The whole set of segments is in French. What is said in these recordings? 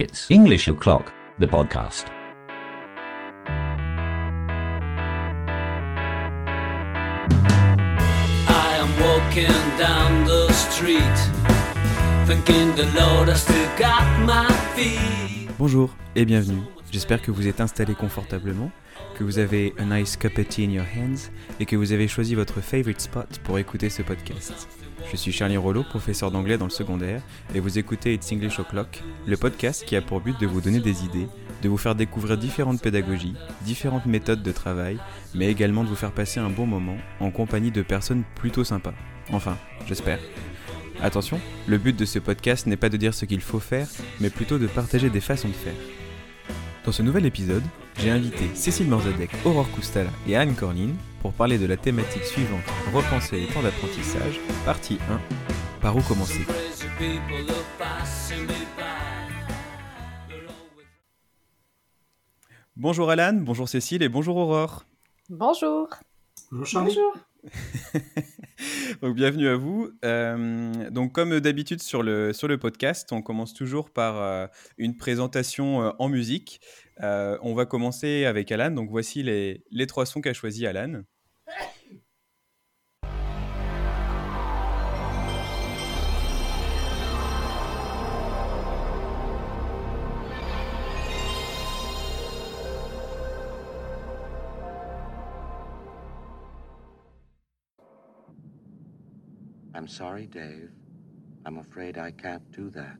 It's English O'Clock, the podcast. I am walking down the street, thinking the Lord has still got my feet. Bonjour et bienvenue. J'espère que vous êtes installé confortablement, que vous avez a nice cup of tea in your hands et que vous avez choisi votre favorite spot pour écouter ce podcast. Je suis Charlie Rollo, professeur d'anglais dans le secondaire, et vous écoutez It's English O'Clock, le podcast qui a pour but de vous donner des idées, de vous faire découvrir différentes pédagogies, différentes méthodes de travail, mais également de vous faire passer un bon moment en compagnie de personnes plutôt sympas. Enfin, j'espère. Attention, le but de ce podcast n'est pas de dire ce qu'il faut faire, mais plutôt de partager des façons de faire. Dans ce nouvel épisode, j'ai invité Cécile Morzadek, Aurore Koustala et Anne Corline pour parler de la thématique suivante Repenser les temps d'apprentissage, partie 1. Par où commencer? Bonjour Alan, bonjour Cécile et bonjour Aurore. Bonjour. Bonjour Charlie. Bonjour. Donc bienvenue à vous. Euh, donc comme d'habitude sur le, sur le podcast, on commence toujours par euh, une présentation euh, en musique. Euh, on va commencer avec Alan. Donc voici les, trois sons qu'a choisi Alan. I'm sorry, Dave. I'm afraid I can't do that.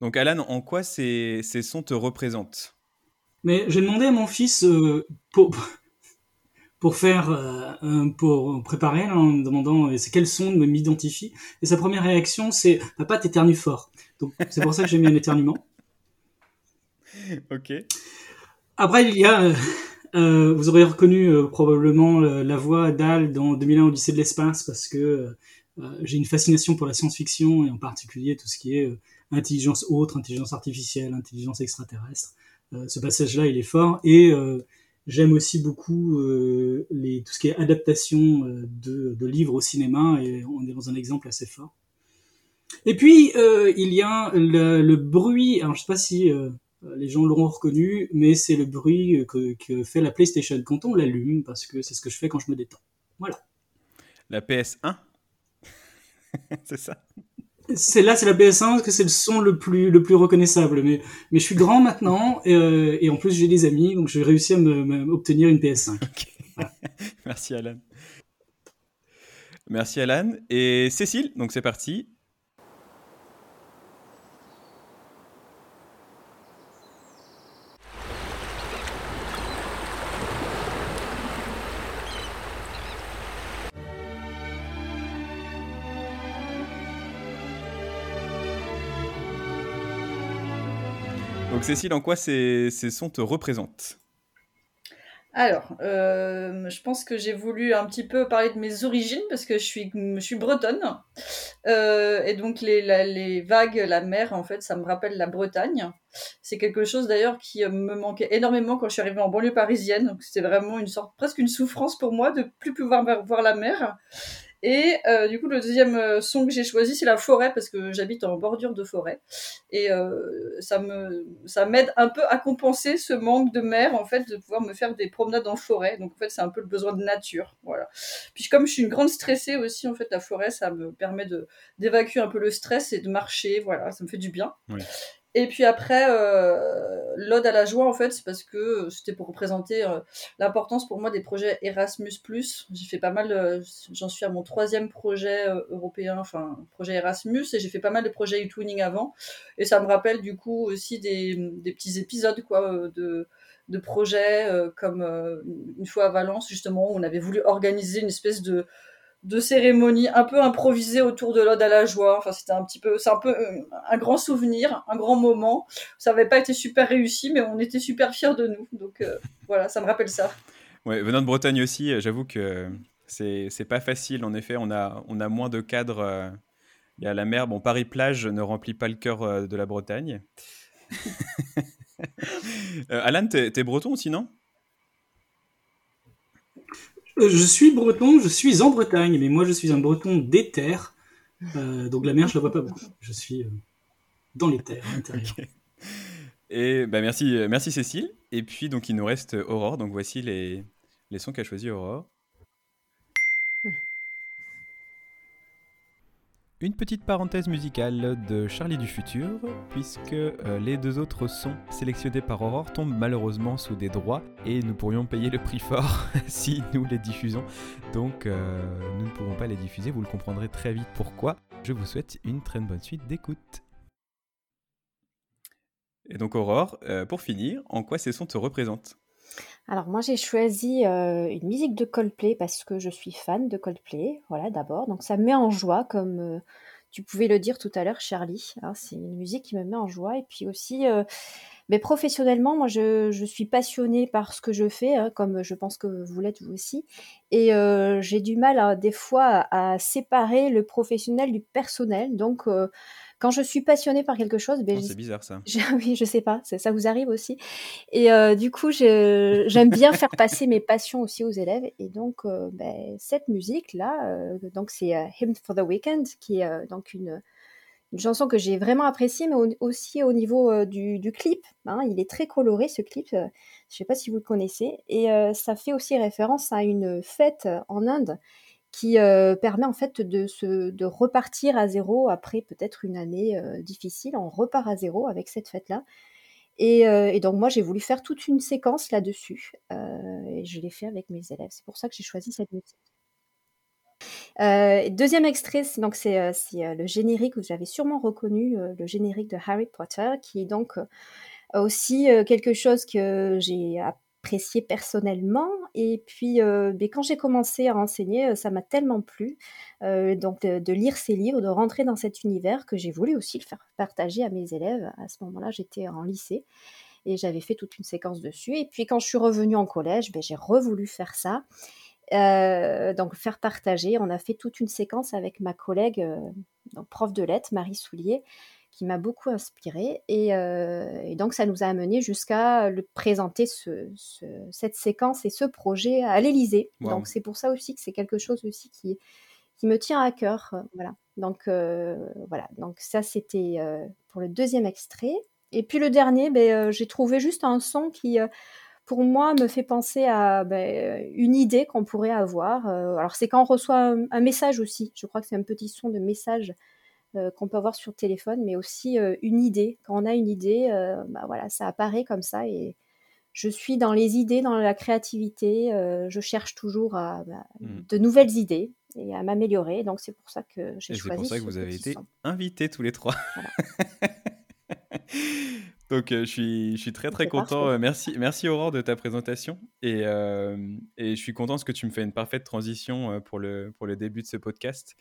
Donc Alan, en quoi ces, ces sons te représentent? Mais j'ai demandé à mon fils euh, pour, pour faire, euh, pour préparer en me demandant euh, c'est quel son m'identifie. Et sa première réaction c'est papa t'éternues fort. Donc c'est pour ça que j'ai mis un éternuement. Ok. Après il y a, euh, vous aurez reconnu probablement la voix d'Al dans 2001 Odyssée de l'espace parce que j'ai une fascination pour la science-fiction et en particulier tout ce qui est intelligence autre, intelligence artificielle, intelligence extraterrestre. Euh, ce passage-là, il est fort et euh, j'aime aussi beaucoup euh, les, tout ce qui est adaptation de, livres au cinéma et on est dans un exemple assez fort. Et puis il y a le, bruit, alors je sais pas si les gens l'auront reconnu, mais c'est le bruit que fait la PlayStation quand on l'allume parce que c'est ce que je fais quand je me détends. Voilà. La PS1 C'est ça C'est là, c'est la PS1 parce que c'est le son le plus le plus reconnaissable. Mais mais je suis grand maintenant et, euh, en plus j'ai des amis, donc j'ai réussi à me- obtenir une PS5. Merci Alan. Merci Alan. Et Cécile, donc c'est parti. Donc Cécile, en quoi ces, sons te représentent? Alors, euh, je pense que j'ai voulu un petit peu parler de mes origines parce que je suis, bretonne. Euh, et donc, les, vagues, la mer, en fait, ça me rappelle la Bretagne. C'est quelque chose d'ailleurs qui euh, me manquait énormément quand je suis arrivée en banlieue parisienne. Donc, c'était vraiment une sorte, presque une souffrance pour moi de plus pouvoir voir la mer. Et euh, du coup, le deuxième euh, son que j'ai choisi, c'est la forêt parce que j'habite en bordure de forêt. Et euh, ça me, ça m'aide un peu à compenser ce manque de mer, en fait, de pouvoir me faire des promenades en forêt. Donc, en fait, c'est un peu le besoin de nature. Voilà. Puis, comme je suis une grande stressée aussi, en fait, la forêt, ça me permet de, d'évacuer un peu le stress et de marcher. Voilà, ça me fait du bien. Oui. Et puis après, euh, l'ode à la joie, en fait, c'est parce que euh, c'était pour représenter euh, l'importance pour moi des projets Erasmus+. J'ai fait pas mal, j'en suis à mon troisième projet euh, européen, enfin, projet Erasmus, et j'ai fait pas mal de projets e-twinning avant. Et ça me rappelle du coup aussi des, des petits épisodes, quoi, de de projets comme une fois à Valence justement où on avait voulu organiser une espèce de de cérémonie un peu improvisée autour de l'ode à la joie. Enfin, c'était un petit peu, c'est un peu euh, un grand souvenir, un grand moment. Ça n'avait pas été super réussi, mais on était super fiers de nous. Donc euh, voilà, ça me rappelle ça. Venant de Bretagne aussi, euh, j'avoue que c'est c'est pas facile. En effet, on a, on a moins de cadres. Il y a la mer. Bon, Paris-Plage ne remplit pas le cœur de la Bretagne. Alan, t'es t'es breton aussi, non? Je suis breton, je suis en Bretagne, mais moi je suis un breton des terres. Euh, donc la mer, je la vois pas beaucoup. Je suis. euh, dans les terres bah, merci, merci Cécile. Et puis donc il nous reste Aurore. Donc voici les, les sons qu'a choisi Aurore. Une petite parenthèse musicale de Charlie du futur, puisque euh, les deux autres sons sélectionnés par Aurore tombent malheureusement sous des droits et nous pourrions payer le prix fort si nous les diffusons. Donc euh, nous ne pourrons pas les diffuser, vous le comprendrez très vite pourquoi. Je vous souhaite une très bonne suite d'écoute. Et donc Aurore, euh, pour finir, en quoi ces sons te représentent? Alors moi j'ai choisi euh, une musique de Coldplay parce que je suis fan de Coldplay, voilà d'abord. Donc ça me met en joie comme euh, tu pouvais le dire tout à l'heure Charlie. Hein. c'est une musique qui me met en joie et puis aussi euh, mais professionnellement moi je, suis passionnée par ce que je fais hein, comme je pense que vous l'êtes vous aussi et j'ai du mal des fois à, séparer le professionnel du personnel donc quand je suis passionnée par quelque chose, ben, oh, c'est bizarre ça. oui, je sais pas, ça, vous arrive aussi. Et euh, du coup, j'aime bien faire passer mes passions aussi aux élèves. Et donc, euh, ben, cette musique là, euh, donc c'est Hymn for the Weekend, qui est donc une, une chanson que j'ai vraiment appréciée, mais aussi au niveau du, du, clip. Hein. il est très coloré ce clip. je ne sais pas si vous le connaissez. Et ça fait aussi référence à une fête en Inde qui euh, permet en fait de, se, de repartir à zéro après peut-être une année euh, difficile. On repart à zéro avec cette fête-là. Et, euh, et, donc moi j'ai voulu faire toute une séquence là-dessus et je l'ai fait avec mes élèves. C'est pour ça que j'ai choisi cette musique. deuxième extrait, c'est donc c'est, le générique vous avez sûrement reconnu le générique de Harry Potter, qui est donc aussi quelque chose que j'ai apprécié personnellement. Et puis, euh, ben, quand j'ai commencé à enseigner, euh, ça m'a tellement plu euh, donc de, lire ces livres, de rentrer dans cet univers que j'ai voulu aussi le faire partager à mes élèves. À ce moment-là, j'étais en lycée et j'avais fait toute une séquence dessus. Et puis, quand je suis revenue en collège, ben, j'ai revoulu faire ça. donc faire partager. On a fait toute une séquence avec ma collègue, prof de lettres, Marie Soulier, qui m'a beaucoup inspiré. Euh, et, donc, ça nous a amené jusqu'à le présenter cette séquence et ce projet à l'Élysée. Donc, c'est pour ça aussi que c'est quelque chose aussi qui, qui me tient à cœur. Euh, voilà. Donc, euh, voilà. Donc, ça, c'était pour le deuxième extrait. Et puis, le dernier, ben, j'ai trouvé juste un son qui pour moi, me fait penser à ben, une idée qu'on pourrait avoir. alors, c'est quand on reçoit un, message aussi. Je crois que c'est un petit son de message euh, qu'on peut avoir sur le téléphone, mais aussi euh, une idée. Quand on a une idée, euh, bah voilà, ça apparaît comme ça et je suis dans les idées, dans la créativité. je cherche toujours à, bah, mmh. de nouvelles idées et à m'améliorer. Donc c'est pour ça que j'ai choisi. C'est pour ça que vous avez été invités tous les trois. Donc, euh, je, suis, je suis très, très content. Euh, merci, merci Aurore de ta présentation. Et, euh, et, je suis content parce que tu me fais une parfaite transition pour le, pour le début de ce podcast.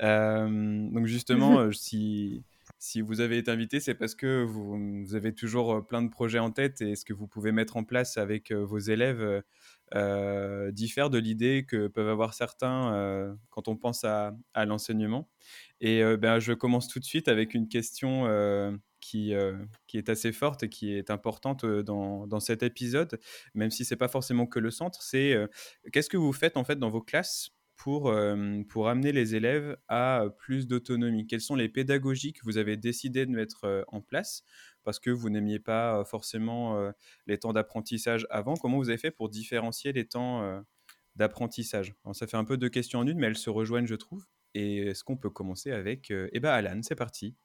donc, justement, si, si vous avez été invité, c'est parce que vous, vous, avez toujours plein de projets en tête et ce que vous pouvez mettre en place avec vos élèves diffère de l'idée que peuvent avoir certains quand on pense à, à l'enseignement? Et ben, je commence tout de suite avec une question qui, euh, qui est assez forte et qui est importante euh, dans, dans cet épisode, même si c'est pas forcément que le centre, c'est euh, qu'est-ce que vous faites en fait dans vos classes pour, pour amener les élèves à plus d'autonomie? Quelles sont les pédagogies que vous avez décidé de mettre en place? Parce que vous n'aimiez pas forcément les temps d'apprentissage avant Comment vous avez fait pour différencier les temps d'apprentissage? Ça fait un peu deux questions en une, mais elles se rejoignent, je trouve. Et est-ce qu'on peut commencer avec Eh ben Alan, c'est parti.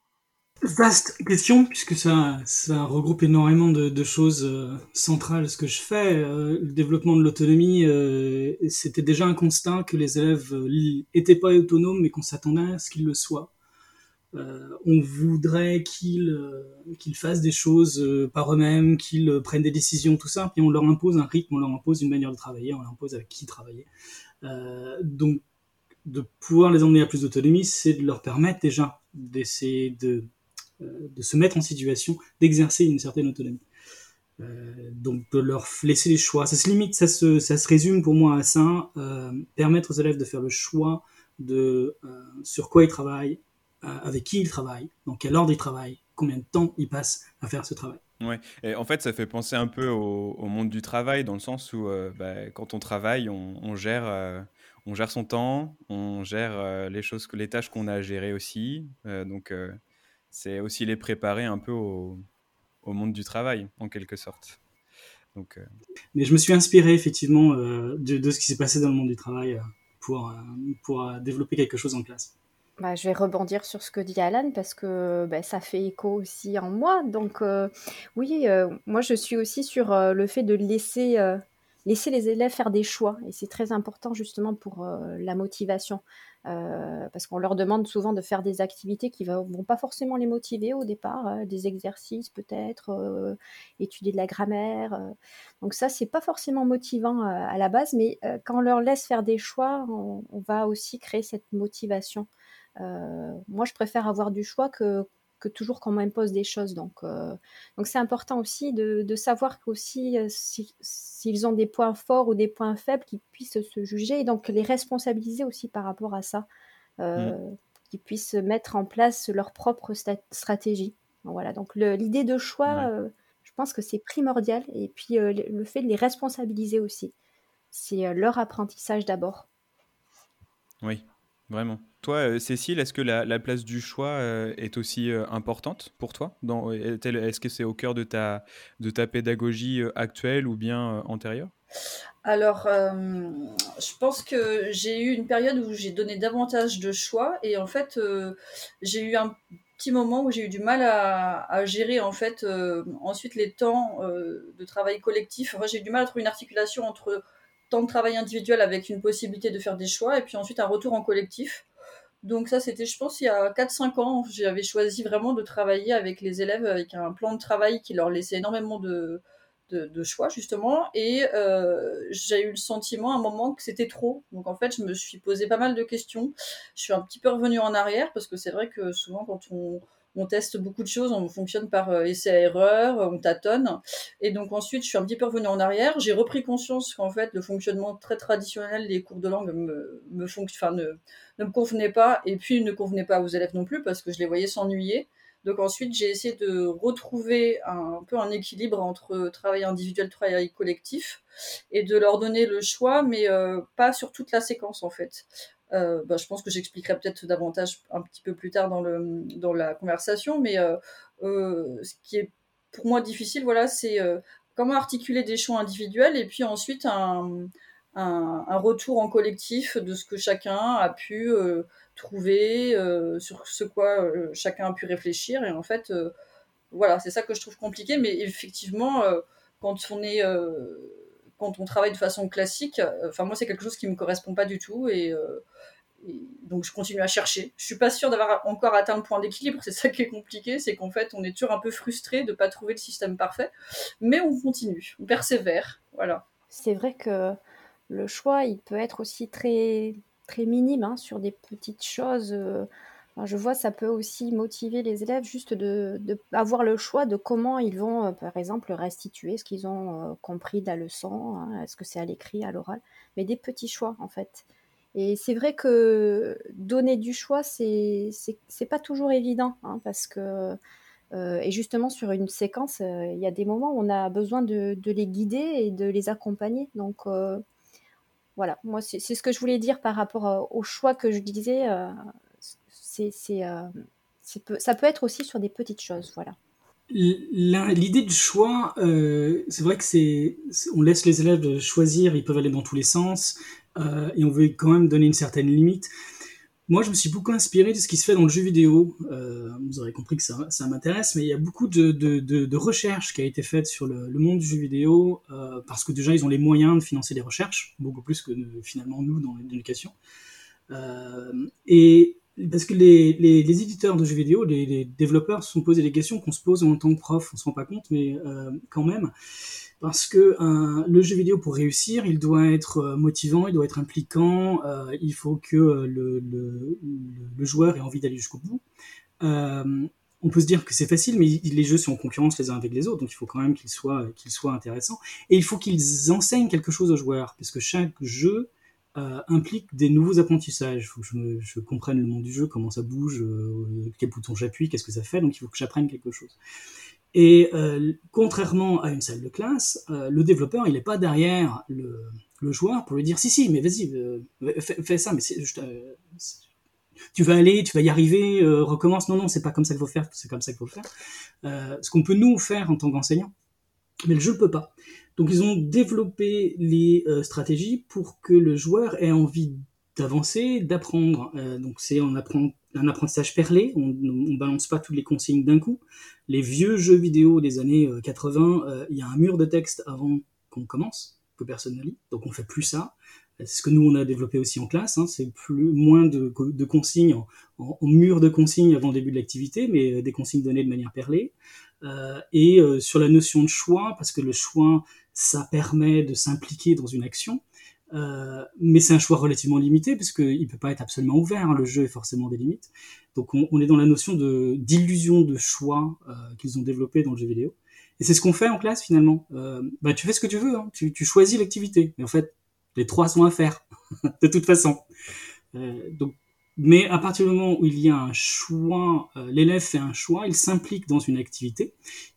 Vaste question, puisque ça, ça regroupe énormément de, choses euh, centrales ce que je fais. Euh, le développement de l'autonomie, euh, c'était déjà un constat que les élèves n'étaient pas autonomes, mais qu'on s'attendait à ce qu'ils le soient. on voudrait qu'ils qu'ils fassent des choses par eux-mêmes, qu'ils prennent des décisions, tout ça, puis on leur impose un rythme, on leur impose une manière de travailler, on leur impose avec qui travailler. donc, de pouvoir les emmener à plus d'autonomie, c'est de leur permettre déjà d'essayer de euh, de se mettre en situation d'exercer une certaine autonomie. Euh, donc de leur laisser les choix. Ça se limite, ça se, ça se résume pour moi à ça, euh, permettre aux élèves de faire le choix de sur quoi ils travaillent, avec qui ils travaillent, dans quel ordre ils travaillent, combien de temps ils passent à faire ce travail. Ouais. Et en fait, ça fait penser un peu au, monde du travail, dans le sens où bah, quand on travaille, on, gère, on gère son temps, on gère les choses, les tâches qu'on a à gérer aussi. donc c'est aussi les préparer un peu au, au, monde du travail, en quelque sorte. Donc, euh, Mais je me suis inspiré effectivement euh, de, de, ce qui s'est passé dans le monde du travail pour, pour développer quelque chose en classe. Bah, je vais rebondir sur ce que dit Alan parce que bah, ça fait écho aussi en moi. Donc euh, oui, euh, moi je suis aussi sur euh, le fait de laisser, laisser les élèves faire des choix. Et c'est très important justement pour la motivation. Parce qu'on leur demande souvent de faire des activités qui ne vont pas forcément les motiver au départ, des exercices peut-être, étudier de la grammaire. donc ça, c'est pas forcément motivant à la base, mais quand on leur laisse faire des choix, on, va aussi créer cette motivation. Euh, moi, je préfère avoir du choix que, que toujours qu'on m'impose des choses. Donc, euh, donc c'est important aussi de, de savoir qu'aussi euh, s'ils ont des points forts ou des points faibles, qu'ils puissent se juger et donc les responsabiliser aussi par rapport à ça, euh, mmh. qu'ils puissent mettre en place leur propre stratégie. Voilà. Donc l'idée de choix, ouais. je pense que c'est primordial et puis le fait de les responsabiliser aussi, c'est leur apprentissage d'abord. Oui, vraiment. Toi, euh, Cécile, est-ce que la, la, place du choix euh, est aussi euh, importante pour toi Est-ce que c'est au cœur de ta, de ta pédagogie actuelle ou bien antérieure? Alors, euh, je pense que j'ai eu une période où j'ai donné davantage de choix et en fait, euh, j'ai eu un petit moment où j'ai eu du mal à, à gérer en fait euh, ensuite les temps de travail collectif. Enfin, j'ai eu du mal à trouver une articulation entre temps de travail individuel avec une possibilité de faire des choix et puis ensuite un retour en collectif. Donc ça, c'était, je pense, il y a 4-5 ans, j'avais choisi vraiment de travailler avec les élèves avec un plan de travail qui leur laissait énormément de, de, choix, justement. Et euh, j'ai eu le sentiment à un moment que c'était trop. Donc en fait, je me suis posé pas mal de questions. Je suis un petit peu revenue en arrière parce que c'est vrai que souvent quand on on teste beaucoup de choses, on fonctionne par euh, essai-erreur, on tâtonne. Et donc ensuite, je suis un petit peu revenue en arrière. J'ai repris conscience qu'en fait, le fonctionnement très traditionnel des cours de langue me, ne, me convenait pas, et puis ne convenait pas aux élèves non plus, parce que je les voyais s'ennuyer. Donc ensuite, j'ai essayé de retrouver un, un, peu un équilibre entre travail individuel, travail collectif, et de leur donner le choix, mais euh, pas sur toute la séquence en fait. Euh, bah, je pense que j'expliquerai peut-être davantage un petit peu plus tard dans, la conversation, mais euh, euh, ce qui est pour moi difficile, voilà, c'est comment articuler des choix individuels et puis ensuite un, un, retour en collectif de ce que chacun a pu trouver, sur ce quoi chacun a pu réfléchir. Et en fait, voilà, c'est ça que je trouve compliqué, mais effectivement, quand on est quand on travaille de façon classique, enfin moi c'est quelque chose qui me correspond pas du tout et, euh, et, donc je continue à chercher. Je suis pas sûre d'avoir encore atteint le point d'équilibre, c'est ça qui est compliqué, c'est qu'en fait on est toujours un peu frustré de pas trouver le système parfait, mais on continue, on persévère, voilà. C'est vrai que le choix il peut être aussi très très minime hein, sur des petites choses. Je vois, ça peut aussi motiver les élèves juste de, avoir le choix de comment ils vont, euh, par exemple, restituer ce qu'ils ont euh, compris de la leçon. Est-ce que c'est à l'écrit, à l'oral Mais des petits choix, en fait. Et c'est vrai que donner du choix, c'est pas toujours évident, hein, parce que euh, et justement sur une séquence, il y a des moments où on a besoin de, les guider et de les accompagner. Donc voilà, moi c'est ce que je voulais dire par rapport au choix que je disais c'est, euh, ça peut être aussi sur des petites choses, voilà. L'idée du choix, euh, c'est vrai que c'est, on laisse les élèves choisir, ils peuvent aller dans tous les sens, euh, et on veut quand même donner une certaine limite. Moi, je me suis beaucoup inspiré de ce qui se fait dans le jeu vidéo. Vous aurez compris que ça, ça m'intéresse, mais il y a beaucoup de, recherches qui a été faites sur le, le monde du jeu vidéo, parce que déjà, ils ont les moyens de financer des recherches, beaucoup plus que finalement nous dans l'éducation. Et parce que les, éditeurs de jeux vidéo, les, développeurs se sont posé des questions qu'on se pose en tant que prof, on se rend pas compte, mais euh, quand même, parce que euh, le jeu vidéo pour réussir, il doit être euh, motivant, il doit être impliquant, il faut que le, joueur ait envie d'aller jusqu'au bout. On peut se dire que c'est facile, mais les jeux sont en concurrence les uns avec les autres, donc il faut quand même qu'ils soient, qu'ils soient intéressants. Et il faut qu'ils enseignent quelque chose aux joueurs, puisque chaque jeu euh, implique des nouveaux apprentissages. Il faut que je, me, comprenne le monde du jeu, comment ça bouge, euh, quel bouton j'appuie, qu'est-ce que ça fait. Donc il faut que j'apprenne quelque chose. Et euh, contrairement à une salle de classe, euh, le développeur il n'est pas derrière le, joueur pour lui dire si si mais vas-y fais, ça mais je, tu vas aller, tu vas y arriver, recommence. Non, non, c'est pas comme ça qu'il faut faire, c'est comme ça qu'il faut faire. Ce qu'on peut nous faire en tant qu'enseignant, mais le jeu ne peut pas. Donc ils ont développé les euh, stratégies pour que le joueur ait envie d'avancer, d'apprendre. Euh, donc c'est un apprentissage perlé, on ne balance pas toutes les consignes d'un coup. Les vieux jeux vidéo des années 80, il y a un mur de texte avant qu'on commence, que personne ne lit, donc on fait plus ça. C'est ce que nous on a développé aussi en classe. Hein. c'est plus moins de, consignes en, mur de consignes avant le début de l'activité, mais des consignes données de manière perlée. Euh, et euh, sur la notion de choix, parce que le choix, ça permet de s'impliquer dans une action, euh, mais c'est un choix relativement limité, parce qu'il ne peut pas être absolument ouvert, hein, le jeu est forcément des limites. Donc on, est dans la notion de d'illusion de choix euh, qu'ils ont développé dans le jeu vidéo. Et c'est ce qu'on fait en classe finalement. Euh, bah, tu fais ce que tu veux, hein, tu, tu choisis l'activité, mais en fait, les trois sont à faire, de toute façon. Euh, donc mais à partir du moment où il y a un choix, euh, l'élève fait un choix, il s'implique dans une activité,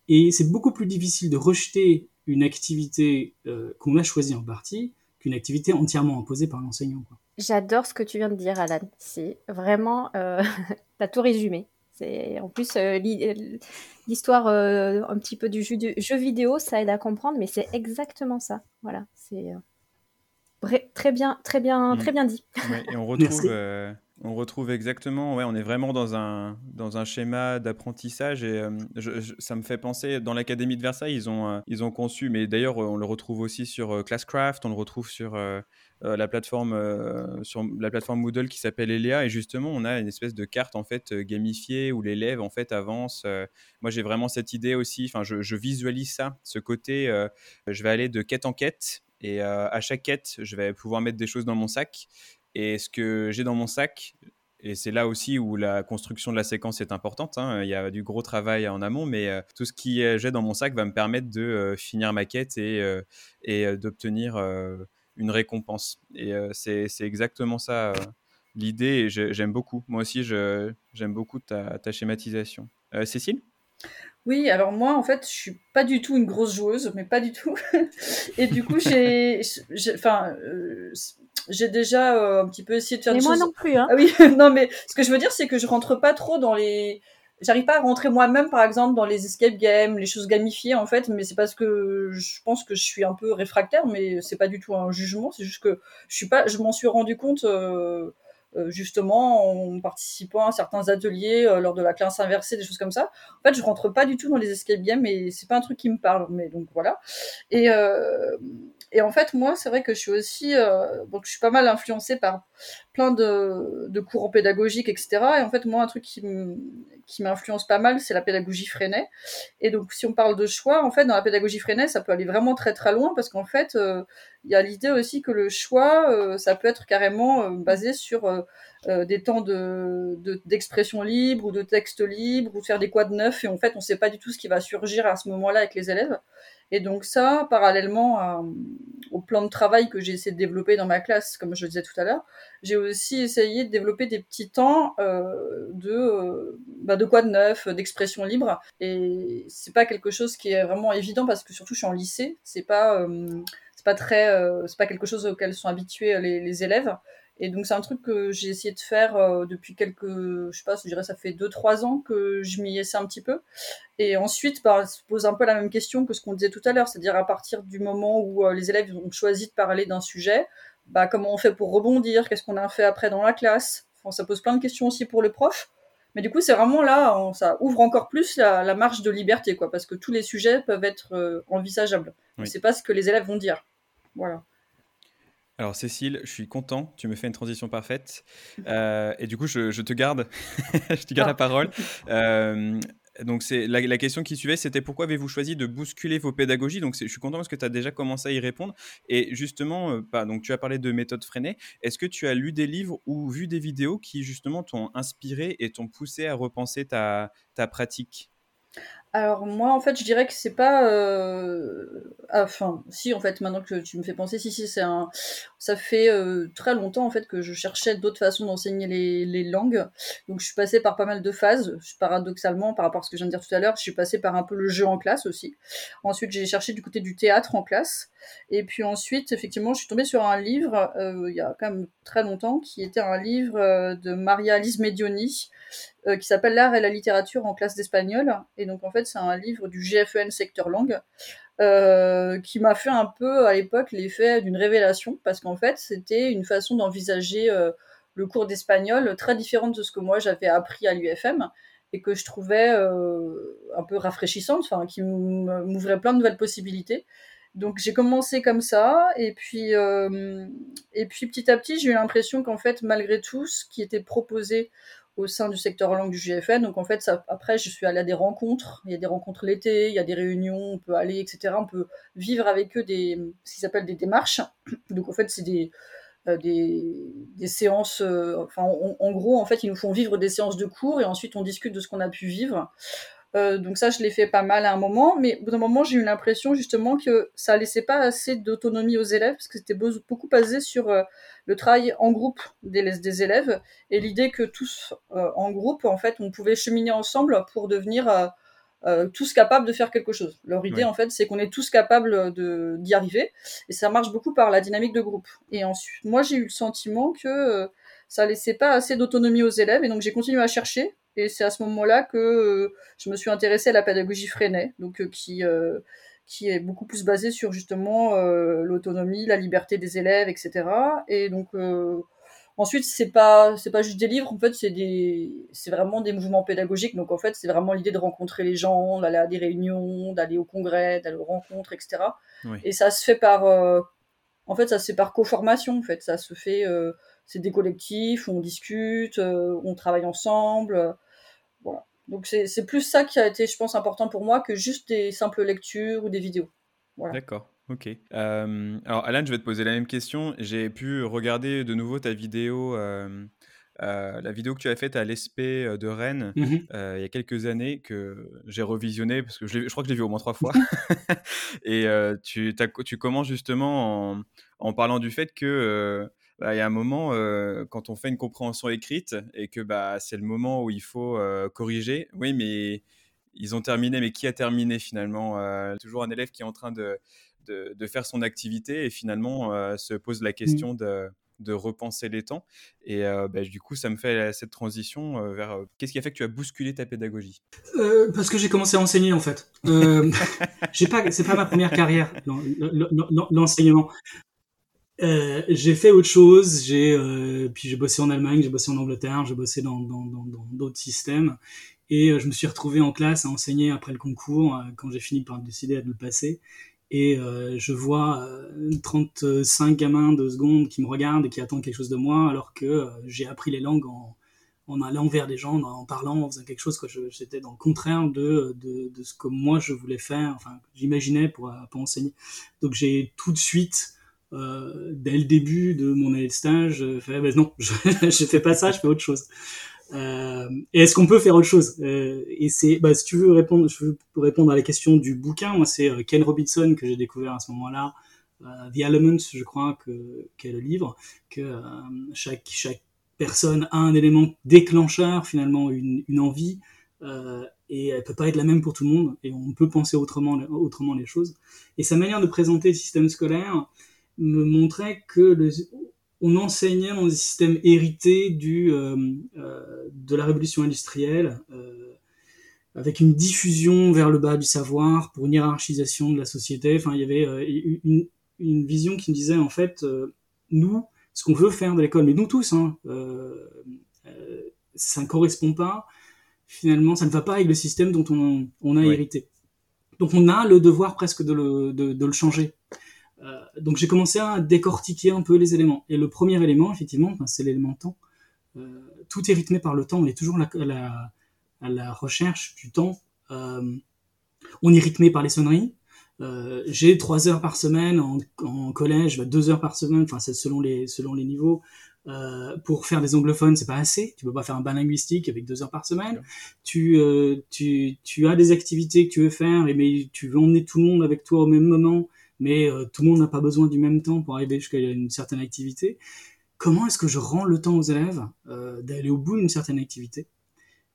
et c'est beaucoup plus difficile de rejeter une activité euh, qu'on a choisie en partie qu'une activité entièrement imposée par l'enseignant. J'adore ce que tu viens de dire, Alan. C'est vraiment, euh, t'as tout résumé. C'est en plus euh, l'histoire un petit peu du jeu, du jeu vidéo, ça aide à comprendre, mais c'est exactement ça. Voilà, c'est très bien, très bien, très bien dit. Ouais, et on retrouve on retrouve exactement, ouais, on est vraiment dans un, dans un schéma d'apprentissage et euh, ça me fait penser, dans l'Académie de Versailles, ils ont, euh, ils ont conçu, mais d'ailleurs on le retrouve aussi sur euh, Classcraft, on le retrouve sur, la, plateforme, sur la plateforme Moodle qui s'appelle Elia et justement on a une espèce de carte en fait gamifiée où l'élève en fait avance. moi j'ai vraiment cette idée aussi, enfin je, visualise ça, ce côté, je vais aller de quête en quête et à chaque quête je vais pouvoir mettre des choses dans mon sac et ce que j'ai dans mon sac, et c'est là aussi où la construction de la séquence est importante. Hein, il y a du gros travail en amont, mais euh, tout ce qui j'ai dans mon sac va me permettre de euh, finir ma quête et, euh, d'obtenir une récompense. Et c'est exactement ça l'idée, et j'aime beaucoup. Moi aussi, j'aime beaucoup ta schématisation. Cécile? Oui, alors moi, en fait, je suis pas du tout une grosse joueuse, mais pas du tout. et du coup, j'ai, enfin, euh, j'ai déjà euh, un petit peu essayé de faire mais des moi choses. non plus, hein. Ah oui, non, mais ce que je veux dire, c'est que je rentre pas trop dans les. J'arrive pas à rentrer moi-même, par exemple, dans les escape games, les choses gamifiées, en fait, mais c'est parce que je pense que je suis un peu réfractaire, mais c'est pas du tout un jugement, c'est juste que je suis pas, je m'en suis rendu compte. Euh, euh, justement en participant à certains ateliers euh, lors de la classe inversée, des choses comme ça. En fait, je rentre pas du tout dans les escape games et c'est pas un truc qui me parle. Mais voilà. Et euh, et en fait, moi, c'est vrai que je suis aussi, euh, donc je suis pas mal influencée par plein de, de courants pédagogiques, etc. Et en fait, moi, un truc qui m'influence pas mal, c'est la pédagogie Freinet. Et donc, si on parle de choix, en fait, dans la pédagogie Freinet, ça peut aller vraiment très très loin parce qu'en fait, euh, il y a l'idée aussi que le choix, euh, ça peut être carrément euh, basé sur des temps de, d'expression libre ou de texte libre ou de faire des quads neufs et en fait, on sait pas du tout ce qui va surgir à ce moment-là avec les élèves. Et donc ça, parallèlement au plan de travail que j'ai essayé de développer dans ma classe, comme je le disais tout à l'heure, j'ai aussi essayé de développer des petits temps euh, de, euh, bah, de quoi de neuf, d'expression libre. Et c'est pas quelque chose qui est vraiment évident parce que surtout je suis en lycée, c'est pas euh, c'est pas très, euh, c'est pas quelque chose auquel sont habitués les élèves. Et donc c'est un truc que j'ai essayé de faire euh, depuis quelques, je sais pas, je dirais ça fait deux trois ans que je m'y essaie un petit peu. Et ensuite, bah, se pose un peu la même question que ce qu'on disait tout à l'heure, c'est-à-dire à partir du moment où euh, les élèves ont choisi de parler d'un sujet, bah comment on fait pour rebondir, qu'est-ce qu'on a fait après dans la classe? Enfin, ça pose plein de questions aussi pour les profs. Mais du coup, c'est vraiment là, on, ça ouvre encore plus la, la, marge de liberté, quoi, parce que tous les sujets peuvent être euh, envisageables. Oui. C'est pas ce que les élèves vont dire. Voilà. Alors Cécile, je suis content, tu me fais une transition parfaite. Euh, et du coup, je, je te garde, je te garde ah. la parole. Euh, donc c'est la, la, question qui suivait, c'était pourquoi avez-vous choisi de bousculer vos pédagogies? Donc je suis content parce que tu as déjà commencé à y répondre. Et justement, euh, bah, donc tu as parlé de méthode freinée. Est-ce que tu as lu des livres ou vu des vidéos qui justement t'ont inspiré et t'ont poussé à repenser ta, ta pratique? Alors moi en fait je dirais que c'est pas euh... enfin si en fait maintenant que tu me fais penser si si c'est un ça fait euh, très longtemps en fait que je cherchais d'autres façons d'enseigner les, langues. Donc je suis passée par pas mal de phases. Paradoxalement, par rapport à ce que je viens de dire tout à l'heure, je suis passée par un peu le jeu en classe aussi. Ensuite, j'ai cherché du côté du théâtre en classe. Et puis ensuite, effectivement, je suis tombée sur un livre euh, il y a quand même très longtemps qui était un livre euh, de Maria Alice Medioni qui s'appelle L'art et la littérature en classe d'espagnol. Et donc en fait, c'est un livre du GFEN secteur langue. Euh, qui m'a fait un peu à l'époque l'effet d'une révélation parce qu'en fait c'était une façon d'envisager euh, le cours d'espagnol très différente de ce que moi j'avais appris à l'UFM et que je trouvais euh, un peu rafraîchissante, enfin qui m'ouvrait plein de nouvelles possibilités. Donc j'ai commencé comme ça et puis et puis petit à petit j'ai eu l'impression qu'en fait malgré tout ce qui était proposé au sein du secteur langue du GFN. Donc en fait, après, je suis allée à des rencontres. Il y a des rencontres l'été, il y a des réunions, on peut aller, etc. On peut vivre avec eux des, ce s'appelle des démarches. Donc en fait, c'est des, euh, des, des, séances. Euh, enfin, en gros, en fait, ils nous font vivre des séances de cours et ensuite on discute de ce qu'on a pu vivre. Euh, donc ça, je l'ai fait pas mal à un moment, mais au bout d'un moment, j'ai eu l'impression justement que ça laissait pas assez d'autonomie aux élèves, parce que c'était beaucoup basé sur euh, le travail en groupe des, des élèves, et l'idée que tous euh, en groupe, en fait, on pouvait cheminer ensemble pour devenir tous capables de faire quelque chose. Leur idée, en fait, c'est qu'on est tous capables d'y arriver, et ça marche beaucoup par la dynamique de groupe. Et ensuite, moi, j'ai eu le sentiment que ça laissait pas assez d'autonomie aux élèves, et donc j'ai continué à chercher et c'est à ce moment-là que euh, je me suis intéressée à la pédagogie Freinet, donc euh, qui euh, qui est beaucoup plus basée sur justement l'autonomie, la liberté des élèves, etc. Et donc ensuite c'est pas c'est pas juste des livres, en fait c'est des c'est vraiment des mouvements pédagogiques. Donc en fait c'est vraiment l'idée de rencontrer les gens, d'aller à des réunions, d'aller au congrès, d'aller aux rencontres, etc. Et ça se fait par en fait ça se fait par co-formation en fait, ça se fait c'est des collectifs où on discute, on travaille ensemble. Donc c'est plus ça qui a été, je pense, important pour moi que juste des simples lectures ou des vidéos. D'accord. Ok. Euh, alors Alan, je vais te poser la même question. J'ai pu regarder de nouveau ta vidéo, euh, euh, la vidéo que tu as faite à l'ESP de Rennes mmh il y a quelques années que j'ai revisionné parce que je, je crois que je l'ai vu au moins trois fois. Et tu, tu commences justement en, en, parlant du fait que bah, il y a un moment, euh, quand on fait une compréhension écrite et que bah, c'est le moment où il faut euh, corriger, oui, mais ils ont terminé, mais qui a terminé finalement euh, Toujours un élève qui est en train de, de, faire son activité et finalement se pose la mmh. question de, de repenser les temps. Et bah, du coup, ça me fait cette transition vers qu'est-ce qui a fait que tu as bousculé ta pédagogie? Parce que j'ai commencé à enseigner en fait. J'ai pas, c'est pas ma première carrière l'enseignement. Euh, j'ai fait autre chose. J'ai euh, puis j'ai bossé en Allemagne, j'ai bossé en Angleterre, j'ai bossé dans d'autres dans, dans, d'autres systèmes. Et euh, je me suis retrouvé en classe à enseigner après le concours quand j'ai fini par décider de le passer. Et je vois 35 gamins de secondes qui me regardent et qui attendent quelque chose de moi, alors que j'ai appris les langues en, en allant vers des gens, en parlant, en faisant quelque chose j'étais dans le contraire de, de, de, ce que moi je voulais faire, enfin j'imaginais pour, pour enseigner. Donc j'ai tout de suite euh, dès le début de mon année de stage, euh, fait, bah, non, je, je fais pas ça, je fais autre chose. Euh, est-ce qu'on peut faire autre chose? Et c'est, bah, si tu veux répondre, je veux répondre à la question du bouquin. Moi, c'est Ken Robinson que j'ai découvert à ce moment-là, The Elements, je crois que qu'est le livre, que chaque chaque personne a un élément déclencheur, finalement une, une envie, et elle peut pas être la même pour tout le monde, et on peut penser autrement autrement les choses. Et sa manière de présenter le système scolaire me montrait que le, on enseignait dans des systèmes hérités du, euh, euh, de la révolution industrielle, euh, avec une diffusion vers le bas du savoir pour une hiérarchisation de la société. Enfin, il y avait euh, une, une, vision qui me disait en fait, euh, nous, ce qu'on veut faire de l'école, mais nous tous, hein, ça ne correspond pas. Finalement, ça ne va pas avec le système dont on, on a hérité. Donc, on a le devoir presque de le, de, de le changer. Euh, donc j'ai commencé à décortiquer un peu les éléments. Et le premier élément, effectivement, c'est l'élément temps. Euh, tout est rythmé par le temps. On est toujours à la, à la recherche du temps. Euh, on est rythmé par les sonneries. Euh, j'ai trois heures par semaine en, en collège, bah, deux heures par semaine, enfin c'est selon les selon les niveaux. Euh, pour faire des anglophones, c'est pas assez. Tu peux pas faire un bain linguistique avec deux heures par semaine. Tu, euh, tu, tu as des activités que tu veux faire, mais tu veux emmener tout le monde avec toi au même moment mais euh, tout le monde n'a pas besoin du même temps pour arriver jusqu'à une certaine activité. Comment est-ce que je rends le temps aux élèves euh, d'aller au bout d'une certaine activité?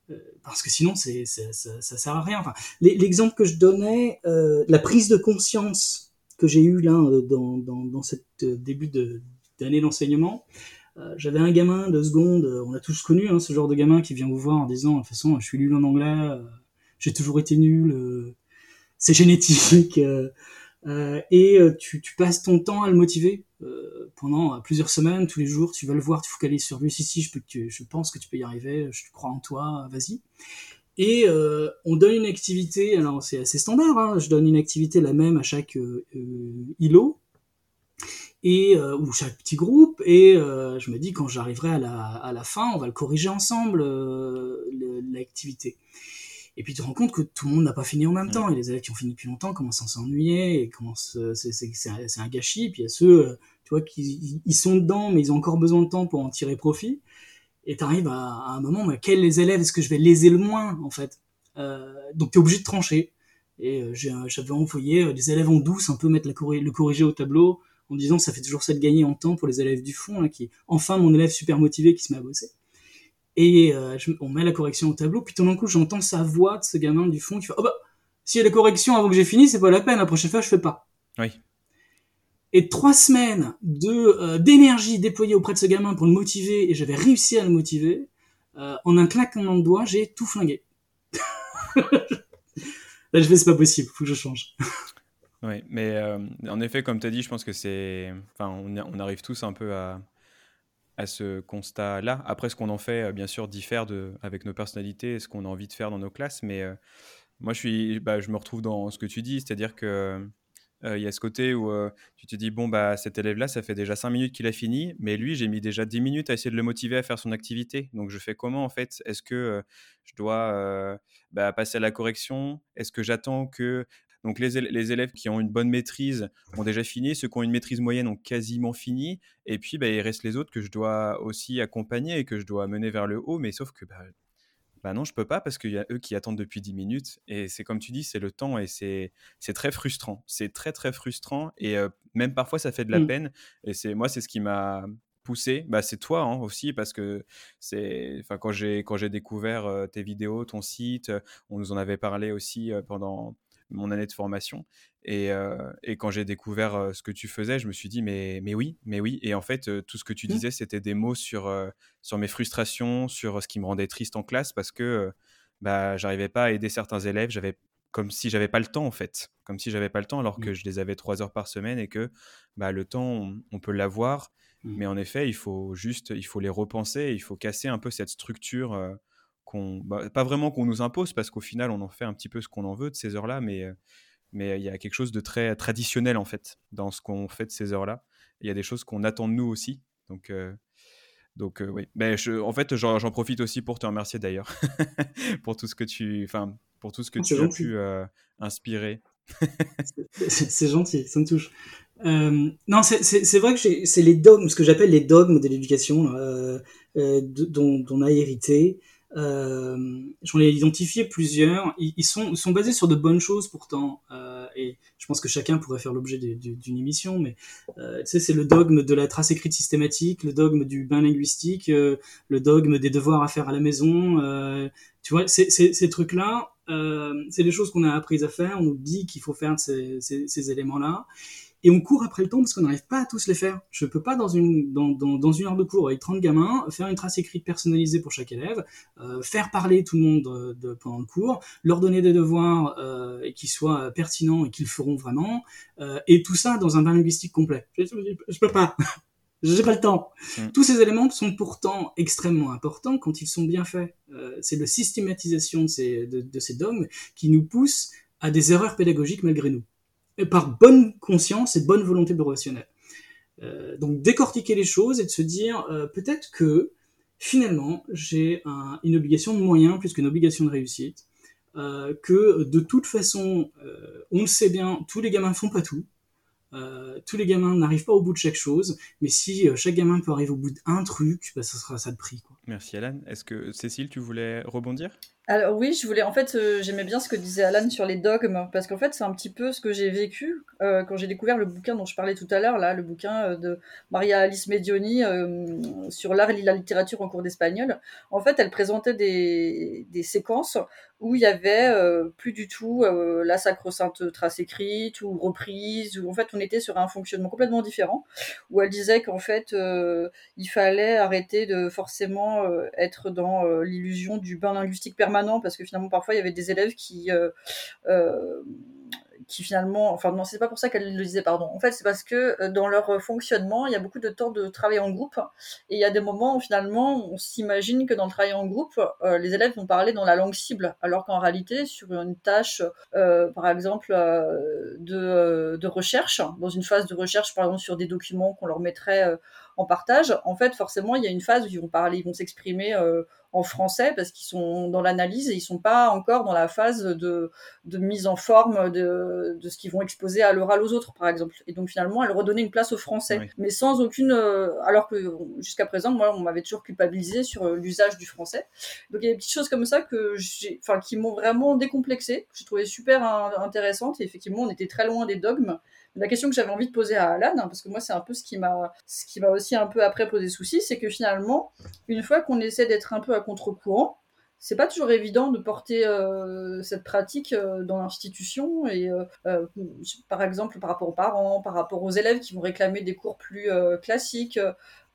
Euh, parce que sinon ça, ça sert à rien. L'exemple que je donnais, la prise de conscience que j'ai eue là dans, dans, cette début de, d'année d'enseignement, j'avais un gamin de seconde, on a tous connu hein, ce genre de gamin qui vient vous voir en disant de toute façon je suis nul en anglais, j'ai toujours été nul, c'est génétique. Et euh, tu, tu passes ton temps à le motiver euh, pendant euh, plusieurs semaines, tous les jours, tu vas le voir, tu focalises sur lui, si si, je, peux, je pense que tu peux y arriver, je crois en toi, vas-y. Et euh, on donne une activité, alors c'est assez standard, hein, je donne une activité la même à chaque euh, euh, îlot, et euh, ou chaque petit groupe, et euh, je me dis quand j'arriverai à la, à la fin, on va le corriger ensemble, euh, le- l'activité. Et puis tu te rends compte que tout le monde n'a pas fini en même temps. Et les élèves qui ont fini depuis longtemps commencent à s'ennuyer et commencent, euh, c'est, un, c'est un gâchis. Puis il y a ceux, euh, tu vois, qui ils- sont dedans, mais ils ont encore besoin de temps pour en tirer profit. Et tu arrives à, à un moment, mais quels les élèves? Est-ce que je vais léser le moins en fait? Euh, Donc tu es obligé de trancher. Et euh, j'ai, j'avais envoyé des élèves en douce un peu mettre la corri- le corrigé au tableau en disant ça fait toujours ça de gagner en temps pour les élèves du fond, là, qui enfin mon élève super motivé qui se met à bosser. Et euh, je- on met la correction au tableau, puis tout d'un coup j'entends sa voix de ce gamin du fond qui fait oh bah s'il y a la correction avant que j'ai fini, c'est pas la peine, la prochaine fois je fais pas. Oui. Et trois semaines de euh, d'énergie déployée auprès de ce gamin pour le motiver, et j'avais réussi à le motiver, euh, en un claquement de doigts, j'ai tout flingué. Là je fais c'est pas possible, faut que je change. Oui, mais en effet, comme tu as dit, je pense que c'est. Enfin, on arrive tous un peu à, à ce constat-là. Après, ce qu'on en fait, euh, bien sûr, diffère de, avec nos personnalités et ce qu'on a envie de faire dans nos classes. Mais euh, moi, je, suis, bah, je me retrouve dans ce que tu dis, c'est-à-dire que. euh, Il y a ce côté où euh, tu te dis, bon, bah, cet élève-là, ça fait déjà 5 minutes qu'il a fini, mais lui, j'ai mis déjà 10 minutes à essayer de le motiver à faire son activité. Donc, je fais comment, en fait? Est-ce que euh, je dois euh, bah, passer à la correction? Est-ce que j'attends que donc les, les élèves qui ont une bonne maîtrise ont déjà fini, ceux qui ont une maîtrise moyenne ont quasiment fini, et puis bah, il reste les autres que je dois aussi accompagner et que je dois mener vers le haut, mais sauf que bah, bah non, je peux pas parce qu'il y a eux qui attendent depuis 10 minutes, et c'est comme tu dis, c'est le temps, et c'est très frustrant, c'est très très frustrant, et euh, même parfois ça fait de la Mm. peine, et c'est moi c'est ce qui m'a poussé, bah, c'est toi hein, aussi, parce que c'est, quand j'ai découvert euh, tes vidéos, ton site, euh, on nous en avait parlé aussi euh, pendant mon année de formation. Et, euh, et quand j'ai découvert euh, ce que tu faisais, je me suis dit, mais, mais oui, mais oui. Et en fait, euh, tout ce que tu Mm. disais, c'était des mots sur, sur mes frustrations, sur ce qui me rendait triste en classe parce que bah, j'arrivais pas à aider certains élèves. J'avais comme si j'avais pas le temps en fait, comme si j'avais pas le temps alors que Mm. je les avais trois heures par semaine et que bah, le temps on, on peut l'avoir, Mm. mais en effet il faut juste il faut les repenser, il faut casser un peu cette structure qu'on bah, pas vraiment qu'on nous impose parce qu'au final on en fait un petit peu ce qu'on en veut de ces heures-là, mais euh, mais il y a quelque chose de très traditionnel en fait dans ce qu'on fait de ces heures-là. Il y a des choses qu'on attend de nous aussi, donc. euh, donc euh, oui, mais je, en fait j'en profite aussi pour te remercier d'ailleurs pour tout ce que tu, enfin pour tout ce que c'est tu as pu euh, inspirer. C'est gentil, ça me touche. Non, c'est- vrai que c'est les dogmes, ce que j'appelle les dogmes de l'éducation, dont on a hérité. Euh, J'en ai identifié plusieurs. Ils, sont, ils sont basés sur de bonnes choses pourtant. Euh, et je pense que chacun pourrait faire l'objet d'une émission. Mais euh, tu sais, c'est le dogme de la trace écrite systématique, le dogme du bain linguistique, le dogme des devoirs à faire à la maison. tu vois, c'est- c'est- ces trucs-là, c'est des choses qu'on a apprises à faire. On nous dit qu'il faut faire ces, ces, ces éléments-là. Et on court après le temps parce qu'on n'arrive pas à tous les faire. Je peux pas, dans une, dans, dans, dans une heure de cours avec 30 gamins, faire une trace écrite personnalisée pour chaque élève, euh, faire parler tout le monde euh, de, pendant le cours, leur donner des devoirs euh, et qui soient pertinents et qu'ils feront vraiment, euh, et tout ça dans un bain linguistique complet. Je, je, je peux pas. J'ai pas le temps. Mm. Tous ces éléments sont pourtant extrêmement importants quand ils sont bien faits. Euh, c'est la systématisation de ces, de, de ces dogmes qui nous pousse à des erreurs pédagogiques malgré nous. Par bonne conscience et bonne volonté professionnelle. Euh, donc décortiquer les choses et de se dire euh, peut-être que finalement j'ai un- une obligation de moyens plus qu'une obligation de réussite. Euh, que de toute façon, euh, on le sait bien, tous les gamins font pas tout. Tous les gamins n'arrivent pas au bout de chaque chose, mais si chaque gamin peut arriver au bout d'un truc, bah, ça sera ça de prix. Quoi. Merci Alan. Est-ce que Cécile, tu voulais rebondir? Alors oui, je voulais en fait, euh, j'aimais bien ce que disait Alan sur les dogmes parce qu'en fait c'est un petit peu ce que j'ai vécu euh, quand j'ai découvert le bouquin dont je parlais tout à l'heure là, le bouquin euh, de Maria Alice Medioni sur l'art et la littérature en cours d'espagnol. En fait, elle présentait des, séquences où il y avait plus du tout la sacro-sainte trace écrite ou reprise, où en fait on était sur un fonctionnement complètement différent, où elle disait qu'en fait il fallait arrêter de forcément être dans l'illusion du bain linguistique permanent parce que finalement parfois il y avait des élèves qui euh, euh, qui finalement, enfin non, c'est pas pour ça qu'elle le disait, pardon. En fait, c'est parce que euh, dans leur fonctionnement, il y a beaucoup de temps de travail en groupe, et il y a des moments où finalement, on s'imagine que dans le travail en groupe, les élèves vont parler dans la langue cible, alors qu'en réalité, sur une tâche, par exemple, de, de, recherche, dans une phase de recherche, par exemple, sur des documents qu'on leur mettrait en partage, en fait, forcément, il y a une phase où ils vont parler, ils vont s'exprimer en français parce qu'ils sont dans l'analyse et ils sont pas encore dans la phase de, de mise en forme de, de ce qu'ils vont exposer à l'oral aux autres, par exemple. Et donc finalement, elle redonnait une place au français, mais sans aucune. Euh, alors que jusqu'à présent, moi, on m'avait toujours culpabilisé sur euh, l'usage du français. Donc il y a des petites choses comme ça que enfin, qui m'ont vraiment décomplexé, que j'ai trouvé super intéressantes. Et effectivement, on était très loin des dogmes. La question que j'avais envie de poser à Alan, hein, parce que moi c'est un peu ce qui m'a, ce qui m'a aussi un peu après posé souci, c'est que finalement, une fois qu'on essaie d'être un peu à contre-courant, c'est pas toujours évident de porter euh, cette pratique euh, dans l'institution et euh, par exemple par rapport aux parents, par rapport aux élèves qui vont réclamer des cours plus classiques.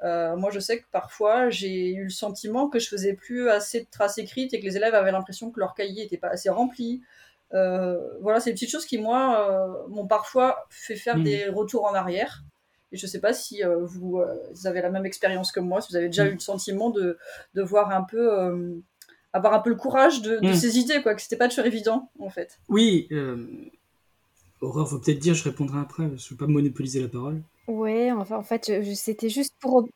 moi, je sais que parfois j'ai eu le sentiment que je faisais plus assez de traces écrites et que les élèves avaient l'impression que leur cahier n'était pas assez rempli. Voilà, c'est des petites choses qui moi m'ont parfois fait faire mmh. des retours en arrière. Et je ne sais pas si vous, avez la même expérience que moi, si vous avez déjà mmh. eu le sentiment de, de voir un peu avoir un peu le courage de, hmm. idées, quoi, que c'était pas toujours évident, en fait. Oui, euh, Aurore va peut-être dire, je répondrai après, je ne veux pas monopoliser la parole. Ouais, enfin, en fait, c'était juste pour,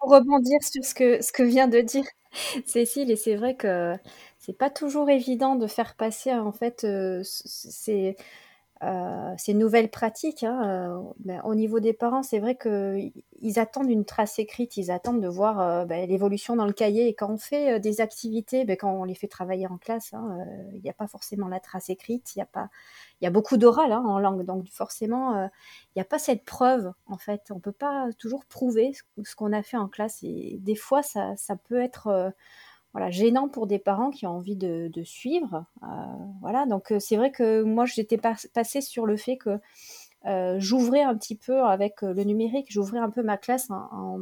rebondir sur ce que, ce que vient de dire Cécile, et c'est vrai que c'est pas toujours évident de faire passer, en fait, euh, euh, ces nouvelles pratiques. Hein, euh, ben, au niveau des parents, c'est vrai qu'ils attendent une trace écrite, ils attendent de voir euh, ben, l'évolution dans le cahier. Et quand on fait des activités, ben, quand on les fait travailler en classe, hein, il n'y a pas forcément la trace écrite, il y a pas, y a beaucoup d'oral hein, en langue, donc forcément, il n'y a pas cette preuve. En fait, on peut pas toujours prouver ce, qu'on a fait en classe. Et des fois, ça, ça peut être voilà, gênant pour des parents qui ont envie de, suivre. Euh, voilà, donc euh, c'est vrai que moi j'étais passée sur le fait que euh, j'ouvrais un petit peu avec le numérique, j'ouvrais un peu ma classe en,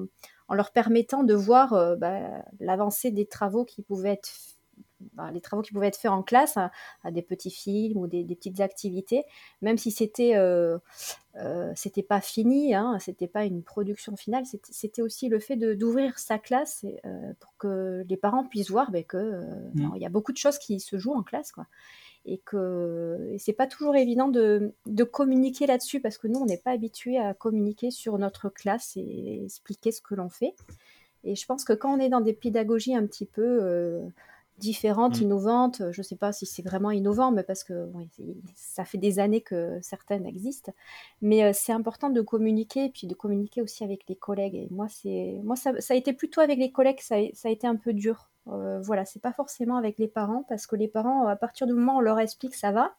leur permettant de voir bah, l'avancée des travaux qui pouvaient être les travaux qui pouvaient être faits en classe, hein, à, des petits films ou des, petites activités, même si c'était euh, euh, c'était pas fini, hein, c'était pas une production finale, c'était aussi le fait d'ouvrir sa classe euh, pour que les parents puissent voir ben, que mmh. il y a beaucoup de choses qui se jouent en classe, quoi. Et que c'est pas toujours évident de, de communiquer là-dessus parce que nous, on n'est pas habitué à communiquer sur notre classe et expliquer ce que l'on fait. Et je pense que quand on est dans des pédagogies un petit peu différentes, mm. innovantes. Je ne sais pas si c'est vraiment innovant, mais parce que ça fait des années que certaines existent. Mais euh, c'est important de communiquer, puis de communiquer aussi avec les collègues. Et moi, c'est moi ça, a été plutôt avec les collègues, ça, a, été un peu dur. Euh, voilà, c'est pas forcément avec les parents, parce que les parents, à partir du moment où on leur explique, ça va.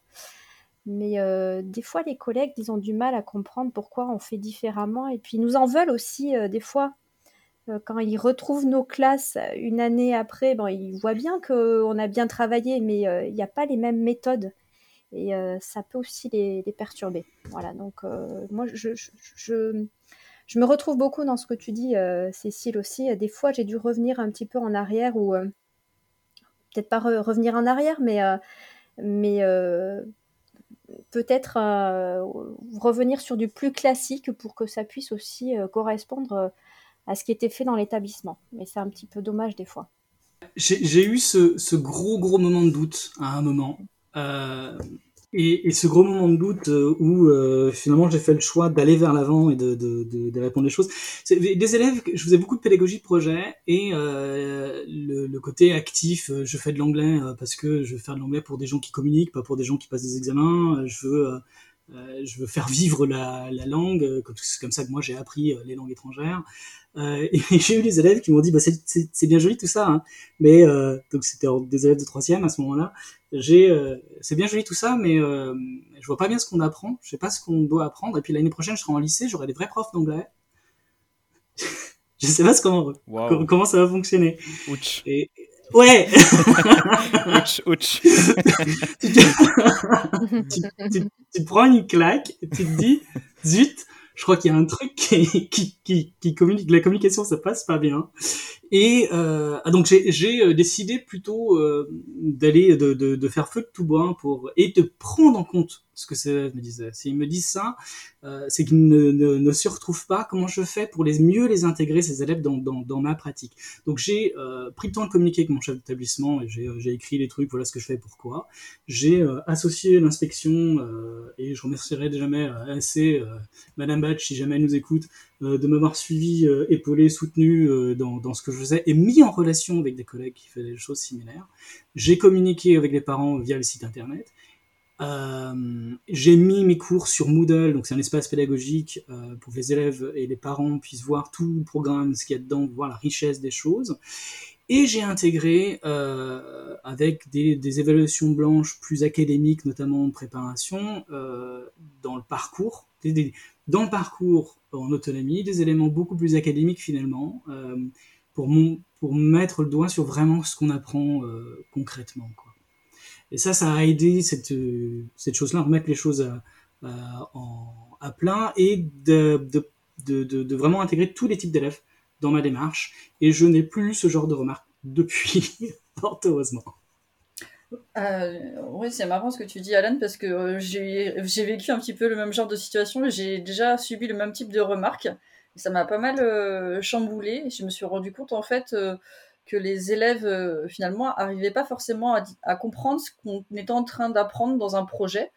Mais euh, des fois, les collègues, ils ont du mal à comprendre pourquoi on fait différemment. Et puis, ils nous en veulent aussi, des fois. Euh, quand ils retrouvent nos classes une année après, bon, ils voient bien qu'on a bien travaillé, mais euh, il n'y a pas les mêmes méthodes. Et euh, ça peut aussi les, perturber. Voilà, donc moi, je, je, me retrouve beaucoup dans ce que tu dis, Cécile aussi. Des fois, j'ai dû revenir un petit peu en arrière, ou peut-être pas revenir en arrière, mais, mais peut-être revenir sur du plus classique pour que ça puisse aussi correspondre à ce qui était fait dans l'établissement. Mais c'est un petit peu dommage des fois. J'ai eu ce, gros gros moment de doute à un moment. Euh, et, ce gros moment de doute euh, où euh, finalement j'ai fait le choix d'aller vers l'avant et de, répondre les choses. Des élèves, je faisais beaucoup de pédagogie de projet et le, le, côté actif, je fais de l'anglais parce que je veux faire de l'anglais pour des gens qui communiquent, pas pour des gens qui passent des examens. Je veux je veux faire vivre la, la langue, euh, comme c'est comme ça que moi j'ai appris euh, les langues étrangères. Euh, et j'ai eu des élèves qui m'ont dit, bah, c'est- bien joli tout ça, hein, mais euh, donc c'était des élèves de troisième à ce moment-là. J'ai, euh, c'est bien joli tout ça, mais euh, je vois pas bien ce qu'on apprend. Je sais pas ce qu'on doit apprendre. Et puis l'année prochaine, je serai en lycée, j'aurai des vrais profs d'anglais. je sais pas ce comment, co- comment ça va fonctionner. Ouch. Et ouais. Ouch, ouch. tu, te- tu, tu- prends une claque, et tu te dis, zut, je crois qu'il y a un truc qui, qui, qui, qui communique, la communication, ça passe pas bien. Et euh, ah, donc j'ai euh, décidé plutôt euh, d'aller de, de, de faire feu de tout bois pour et de prendre en compte ce que ces élèves me disaient. S'ils me disent ça, euh, c'est qu'ils ne, ne, ne se retrouvent pas. Comment je fais pour les mieux les intégrer ces élèves dans, dans, dans ma pratique? Donc j'ai euh, pris le temps de communiquer avec mon chef d'établissement et j'ai euh, écrit les trucs. Voilà ce que je fais, pourquoi. J'ai associé l'inspection et je remercierai jamais assez Madame Batch si jamais elle nous écoute de m'avoir suivi, euh, épaulé, soutenu euh, dans, ce que je faisais et mis en relation avec des collègues qui faisaient des choses similaires. J'ai communiqué avec les parents via le site internet. Euh, j'ai mis mes cours sur Moodle, donc c'est un espace pédagogique euh, pour que les élèves et les parents puissent voir tout le programme, ce qu'il y a dedans, voir la richesse des choses. Et j'ai intégré euh, avec des, évaluations blanches plus académiques, notamment de préparation, euh, dans le parcours, dans le parcours en autonomie, des éléments beaucoup plus académiques finalement, euh, pour, mon, pour mettre le doigt sur vraiment ce qu'on apprend euh, concrètement. Quoi. Et ça, ça a aidé cette, euh, cette chose-là, remettre les choses à, à- à plein et de, de, de, de, vraiment intégrer tous les types d'élèves dans ma démarche. Et je n'ai plus ce genre de remarques depuis, fort heureusement. Euh, oui, c'est marrant ce que tu dis, Alan, parce que euh, j'ai vécu un petit peu le même genre de situation j'ai déjà subi le même type de remarques. Ça m'a pas mal euh, chamboulé. Je me suis rendu compte, en fait, que les élèves, finalement, arrivaient pas forcément à, comprendre ce qu'on était en train d'apprendre dans un projet.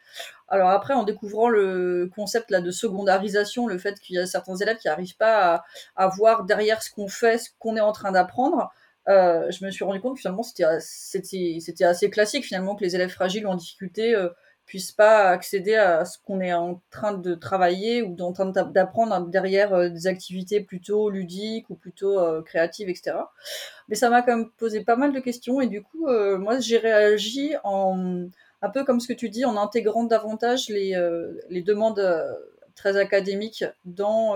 Alors après, en découvrant le concept là de secondarisation, le fait qu'il y a certains élèves qui n'arrivent pas à voir derrière ce qu'on fait, ce qu'on est en train d'apprendre, euh, je me suis rendu compte que finalement c'était assez classique finalement que les élèves fragiles ou en difficulté euh, puissent pas accéder à ce qu'on est en train de travailler ou en d'apprendre derrière euh, des activités plutôt ludiques ou plutôt euh, créatives etc mais ça m'a quand même posé pas mal de questions et du coup moi j'ai réagi en un peu comme ce que tu dis en intégrant davantage les demandes très académiques dans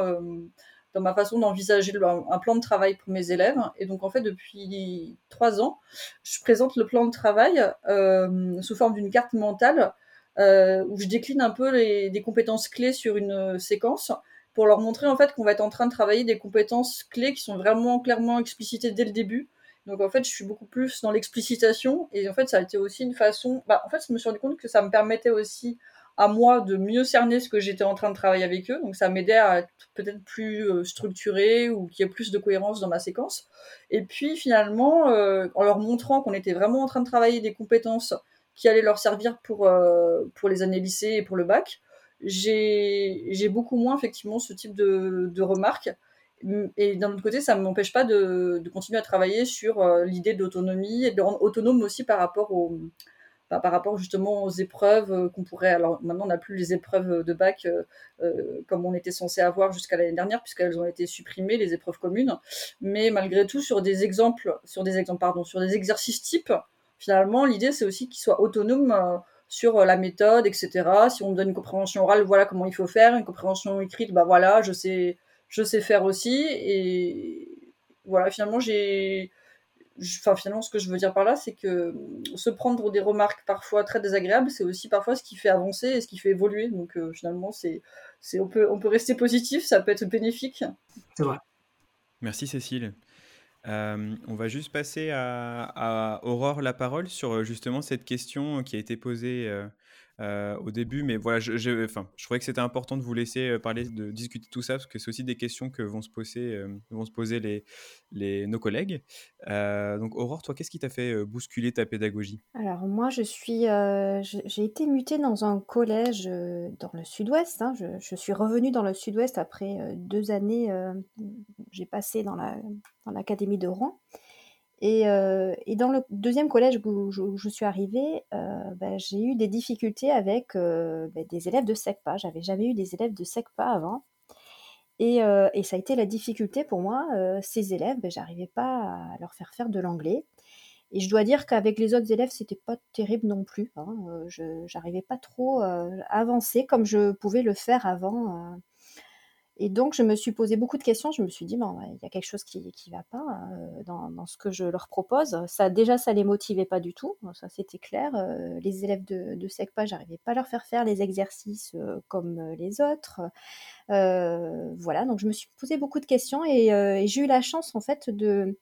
dans ma façon d'envisager un plan de travail pour mes élèves. Et donc, en fait, depuis trois ans, je présente le plan de travail euh, sous forme d'une carte mentale euh, où je décline un peu les, des compétences clés sur une séquence pour leur montrer en fait qu'on va être en train de travailler des compétences clés qui sont vraiment clairement explicitées dès le début. Donc en fait, je suis beaucoup plus dans l'explicitation et en fait, ça a été aussi une façon. Bah, en fait, je me suis rendu compte que ça me permettait aussi à moi de mieux cerner ce que j'étais en train de travailler avec eux. Donc ça m'aidait à être peut-être plus euh, structuré ou qu'il y ait plus de cohérence dans ma séquence. Et puis finalement, euh, en leur montrant qu'on était vraiment en train de travailler des compétences qui allaient leur servir pour, euh, pour les années lycée et pour le bac, j'ai beaucoup moins effectivement ce type de, remarques. Et d'un autre côté, ça ne m'empêche pas de, de continuer à travailler sur l'idée d'autonomie et de rendre autonome aussi par rapport au, par rapport justement aux épreuves euh, qu'on pourrait. Alors maintenant, on n'a plus les épreuves de bac euh, euh, comme on était censé avoir jusqu'à l'année dernière, puisqu'elles ont été supprimées, les épreuves communes. Mais malgré tout, sur des exemples, sur des exemples, pardon, sur des exercices types, finalement, l'idée c'est aussi qu'ils soient autonomes sur la méthode, etc. Si on me donne une compréhension orale, voilà comment il faut faire. Une compréhension écrite, bah voilà, je sais, je sais faire aussi. Et voilà, finalement, j'ai enfin finalement ce que je veux dire par là c'est que se prendre des remarques parfois très désagréables c'est aussi parfois ce qui fait avancer et ce qui fait évoluer donc euh, finalement c'est c'est on peut on peut rester positif ça peut être bénéfique C'est vrai. Merci Cécile. Euh, on va juste passer à, à Aurore la parole sur euh, justement cette question qui a été posée euh, au début, mais voilà, je, je, enfin, je trouvais que c'était important de vous laisser euh, parler, de discuter de tout ça, parce que c'est aussi des questions que vont se poser, euh, vont se poser les, les, nos collègues. Donc Aurore, toi, qu'est-ce qui t'a fait bousculer ta pédagogie? Alors moi, je suis, j'ai été mutée dans un collège dans le sud-ouest. hein. Je, suis revenue dans le sud-ouest après deux années. j'ai passé dans la dans l'académie de Rouen. Et, euh, et dans le deuxième collège où je, suis arrivée, euh, ben, j'ai eu des difficultés avec euh, ben, des élèves de SECPA. J'avais jamais eu des élèves de SECPA avant. Et, ça a été la difficulté pour moi. Ces élèves, ben, j'arrivais pas à leur faire faire de l'anglais. Et je dois dire qu'avec les autres élèves, c'était pas terrible non plus. Hein. Je j'arrivais pas trop à avancer comme je pouvais le faire avant. Et donc, je me suis posé beaucoup de questions. Je me suis dit, il y a quelque chose qui qui va pas euh, dans, ce que je leur propose. Ça, déjà, ça les motivait pas du tout. Ça, c'était clair. Euh, les élèves de, de SECPA, j'arrivais pas à leur faire faire les exercices euh, comme les autres. Voilà. Donc, je me suis posé beaucoup de questions et, j'ai eu la chance, en fait, de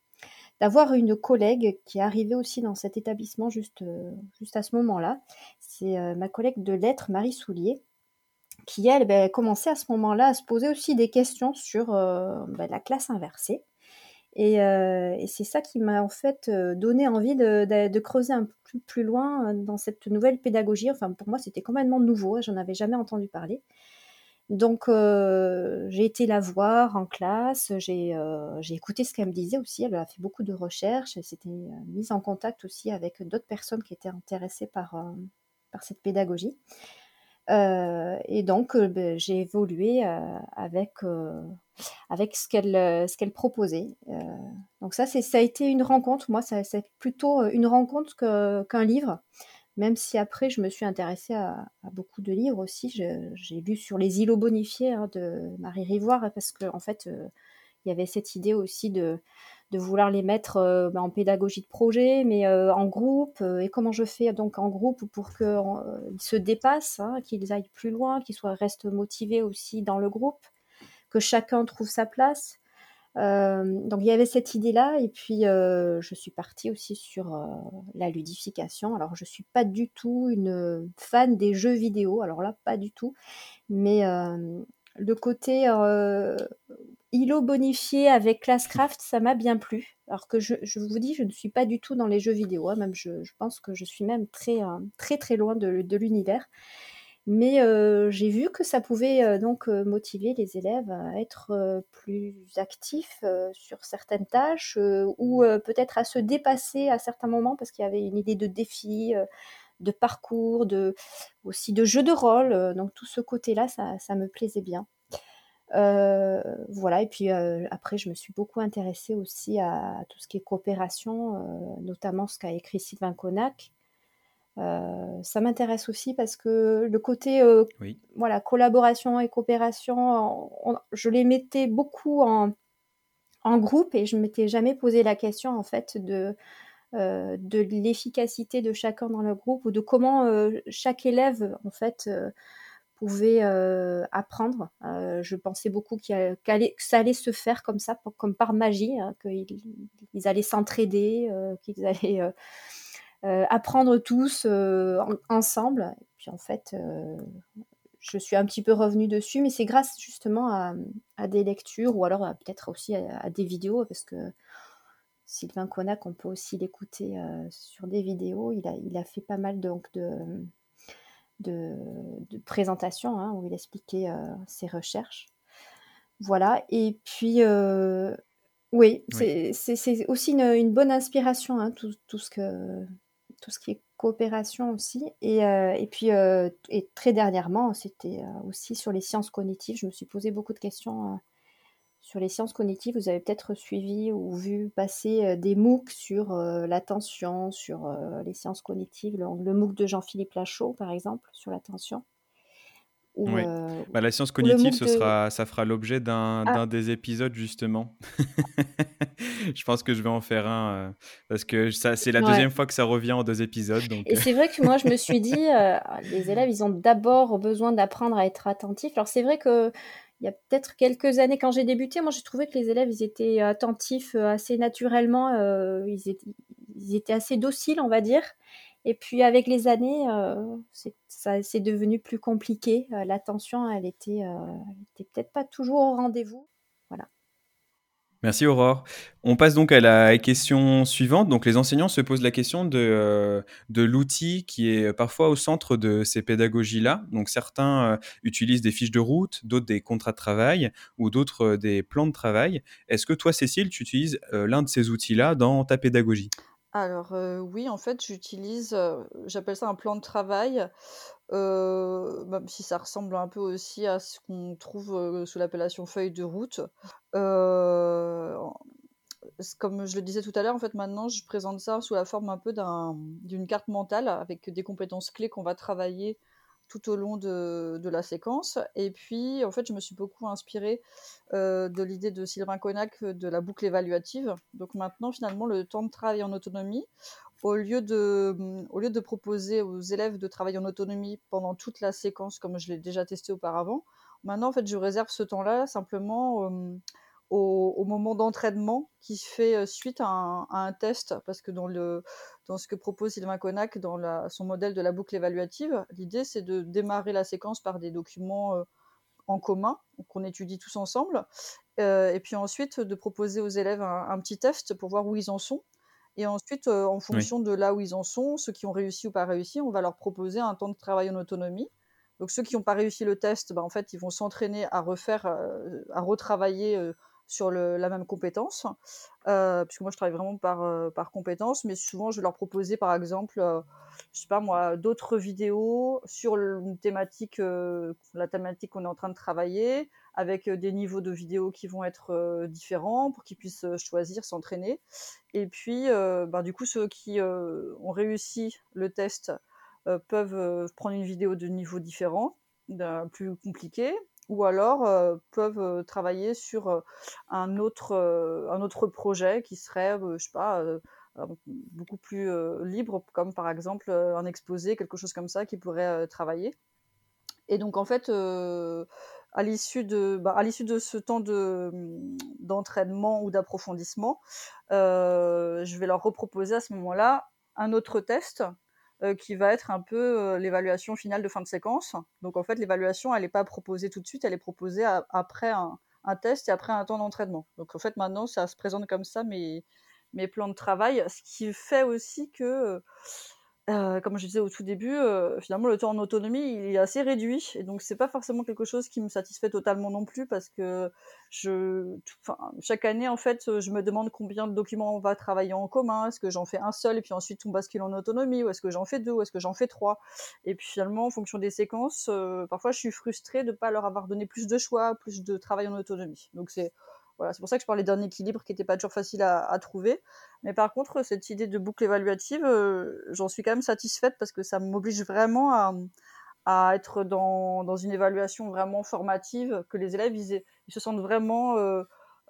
d'avoir une collègue qui est arrivée aussi dans cet établissement juste, juste à ce moment-là. C'est ma collègue de lettres, Marie Soulier, qui, elle, ben, commençait à ce moment-là à se poser aussi des questions sur euh, ben, la classe inversée. Et, euh, et c'est ça qui m'a en fait euh, donné envie de, creuser un peu plus, loin dans cette nouvelle pédagogie. Enfin, pour moi, c'était complètement nouveau, hein, j'en avais jamais entendu parler. Donc, j'ai été la voir en classe, j'ai écouté ce qu'elle me disait aussi. Elle a fait beaucoup de recherches, elle s'était mise en contact aussi avec d'autres personnes qui étaient intéressées par cette pédagogie. Euh, et donc, euh, ben, j'ai évolué euh, avec, avec ce qu'elle ce qu'elle proposait. Donc ça, ça a été une rencontre. Moi, c'est plutôt une rencontre que, qu'un livre. Même si après, je me suis intéressée à, beaucoup de livres aussi. J'ai lu sur les îlots bonifiés hein, de Marie Rivoire parce qu'en en fait, il y avait cette idée aussi de, de vouloir les mettre euh, ben, en pédagogie de projet, mais euh, en groupe. euh, et comment je fais donc en groupe pour qu'ils se dépassent, hein, qu'ils aillent plus loin, qu'ils restent motivés aussi dans le groupe, que chacun trouve sa place. Donc il y avait cette idée-là, et puis je suis partie aussi sur la ludification. Alors je suis pas du tout une fan des jeux vidéo, alors là pas du tout, mais le côté euh, îlot bonifié avec Classcraft, ça m'a bien plu. Alors que je, vous dis, je ne suis pas du tout dans les jeux vidéo, hein, même je, pense que je suis même très euh, très loin de, l'univers. Mais euh, j'ai vu que ça pouvait donc motiver les élèves à être plus actifs sur certaines tâches ou peut-être à se dépasser à certains moments parce qu'il y avait une idée de défi, de parcours, de, aussi de jeu de rôle. euh, donc tout ce côté-là, ça, ça me plaisait bien. Euh, voilà, et puis euh, après, je me suis beaucoup intéressée aussi à, tout ce qui est coopération, euh, notamment ce qu'a écrit Sylvain Connac. Ça m'intéresse aussi parce que le côté Oui. voilà, collaboration et coopération, on- je les mettais beaucoup en, en groupe et je ne m'étais jamais posé la question en fait de, euh, de l'efficacité de chacun dans le groupe ou de comment euh, chaque élève en fait euh, pouvait apprendre. Je pensais beaucoup qu'il y a- qu'allait- que ça allait se faire comme ça, comme par magie, hein, qu'ils ils allaient s'entraider, qu'ils allaient apprendre tous en- ensemble. Puis en fait, je suis un petit peu revenue dessus, mais c'est grâce justement à, des lectures ou alors peut-être aussi à, à des vidéos, parce que Sylvain Connac, on peut aussi l'écouter euh, sur des vidéos. Il a, il a fait pas mal donc de, de, de présentations hein, où il expliquait euh, ses recherches. Voilà, et puis euh, oui, c'est aussi une, une bonne inspiration, hein, tout, tout ce que, tout ce qui est coopération aussi. Et, et puis, et très dernièrement, c'était aussi sur les sciences cognitives. Je me suis posé beaucoup de questions sur les sciences cognitives. Vous avez peut-être suivi ou vu passer euh, des MOOC sur euh, l'attention, sur euh, les sciences cognitives. Le, le MOOC de Jean-Philippe Lachaud, par exemple, sur l'attention. Ou, Oui. euh, Bah, la science cognitive, ce de- sera, ça fera l'objet d'un Ah. des épisodes, justement. je pense que je vais en faire un, euh, parce que ça, c'est la Ouais. deuxième fois que ça revient en deux épisodes. Donc, Et c'est vrai que moi, je me suis dit, euh, les élèves, ils ont d'abord besoin d'apprendre à être attentifs. Alors, c'est vrai que il y a peut-être quelques années, quand j'ai débuté, moi, j'ai trouvé que les élèves, étaient attentifs euh, assez naturellement. euh, ils, étaient, assez dociles, on va dire. Et puis, avec les années, euh, c'est, devenu plus compliqué. Euh, l'attention, euh, elle était peut-être pas toujours au rendez-vous. Voilà. Merci Aurore. On passe donc à la question suivante. Donc les enseignants se posent la question de, euh, l'outil qui est parfois au centre de ces pédagogies-là. Donc certains euh, utilisent des fiches de route, d'autres des contrats de travail ou d'autres euh, des plans de travail. Est-ce que toi, Cécile, tu utilises l'un de ces outils-là dans ta pédagogie? Alors oui, en fait, j'utilise, j'appelle ça un plan de travail, même si ça ressemble un peu aussi à ce qu'on trouve, sous l'appellation feuille de route. comme je le disais tout à l'heure, en fait, maintenant, je présente ça sous la forme un peu d'une carte mentale avec des compétences clés qu'on va travailler tout au long de, la séquence. Et puis, en fait, je me suis beaucoup inspirée euh, de l'idée de Sylvain Connac de la boucle évaluative. Donc maintenant, finalement, le temps de travail en autonomie, au lieu de, au lieu de proposer aux élèves de travailler en autonomie pendant toute la séquence, comme je l'ai déjà testé auparavant, maintenant, en fait, je réserve ce temps-là simplement... Euh, au, moment d'entraînement qui fait euh, suite à un, test, parce que dans, le, dans ce que propose Sylvain Connac, dans la, son modèle de la boucle évaluative, l'idée c'est de démarrer la séquence par des documents euh, en commun qu'on étudie tous ensemble, euh, et puis ensuite de proposer aux élèves un, petit test pour voir où ils en sont. Et ensuite, en fonction de là où ils en sont, ceux qui ont réussi ou pas réussi, on va leur proposer un temps de travail en autonomie. Donc ceux qui n'ont pas réussi le test, bah, en fait, ils vont s'entraîner à refaire, à retravailler sur la même compétence, euh, puisque moi je travaille vraiment par, euh, par compétence, mais souvent je vais leur proposer par exemple, euh, je sais pas moi, d'autres vidéos sur une thématique, la thématique qu'on est en train de travailler, avec des niveaux de vidéos qui vont être différents pour qu'ils puissent choisir, s'entraîner. Et puis, ben, du coup, ceux qui ont réussi le test peuvent prendre une vidéo de niveau différent, plus compliqué, ou alors peuvent travailler sur un, autre, un autre projet qui serait, je sais pas, beaucoup plus libre, comme par exemple un exposé, quelque chose comme ça, qui pourrait travailler. Et donc en fait, à l'issue de, bah, à l'issue de ce temps de, d'entraînement ou d'approfondissement, je vais leur reproposer à ce moment-là un autre test euh, qui va être un peu euh, l'évaluation finale de fin de séquence. Donc en fait, l'évaluation, elle n'est pas proposée tout de suite, elle est proposée après un, test et après un temps d'entraînement. Donc en fait, maintenant, ça se présente comme ça mes, mes plans de travail, ce qui fait aussi que euh, comme je disais au tout début, euh, finalement le temps en autonomie il est assez réduit. Et donc c'est pas forcément quelque chose qui me satisfait totalement non plus parce que je, chaque année en fait je me demande combien de documents on va travailler en commun, est-ce que j'en fais un seul et puis ensuite on bascule en autonomie? Ou est-ce que j'en fais deux? Ou est-ce que j'en fais trois? Et puis finalement en fonction des séquences, euh, parfois je suis frustrée de pas leur avoir donné plus de choix, plus de travail en autonomie. Donc c'est c'est pour ça que je parlais d'un équilibre qui n'était pas toujours facile à, trouver. Mais par contre, cette idée de boucle évaluative, euh, j'en suis quand même satisfaite parce que ça m'oblige vraiment à, être dans, une évaluation vraiment formative, que les élèves ils, se sentent vraiment euh,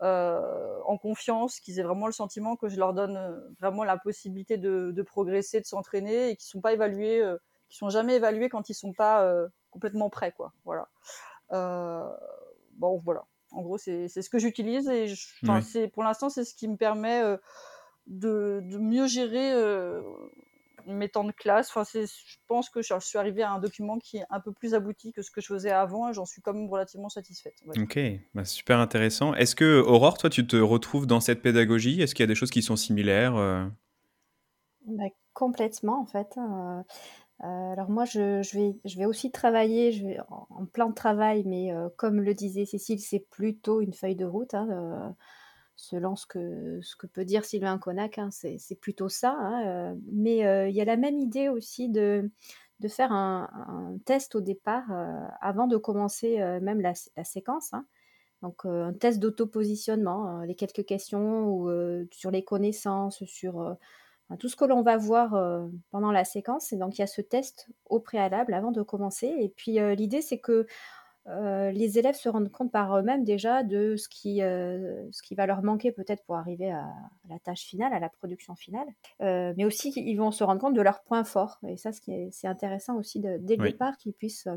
euh, en confiance, qu'ils aient vraiment le sentiment que je leur donne vraiment la possibilité de, progresser, de s'entraîner et qu'ils sont pas évalués, qui sont jamais évalués quand ils sont pas complètement prêts, quoi. Voilà. bon, voilà. En gros, c'est ce que j'utilise et pour l'instant, c'est ce qui me permet euh, de, mieux gérer euh, mes temps de classe. Enfin, je pense que je suis arrivée à un document qui est un peu plus abouti que ce que je faisais avant et j'en suis quand même relativement satisfaite. Ok, bah, super intéressant. Est-ce que, Aurore, toi, tu te retrouves dans cette pédagogie? Est-ce qu'il y a des choses qui sont similaires euh? bah, Complètement, en fait. Euh, alors moi, je, vais, aussi travailler je vais, en, de travail, mais euh, comme le disait Cécile, c'est plutôt une feuille de route, hein, euh, selon ce que, peut dire Sylvain Connac, hein, c'est, plutôt ça. Hein, mais il y a la même idée aussi de, faire un, test au départ, avant de commencer même la, séquence. Donc un test d'autopositionnement, les quelques questions sur les connaissances, sur tout ce que l'on va voir euh, pendant la séquence. Et donc, il y a ce test au préalable avant de commencer. Et puis, euh, l'idée, c'est que euh, les élèves se rendent compte par eux-mêmes déjà de ce qui, ce qui va leur manquer peut-être pour arriver à, la tâche finale, à la production finale. mais aussi, ils vont se rendre compte de leurs points forts. Et ça, c'est intéressant aussi dès le départ qu'ils puissent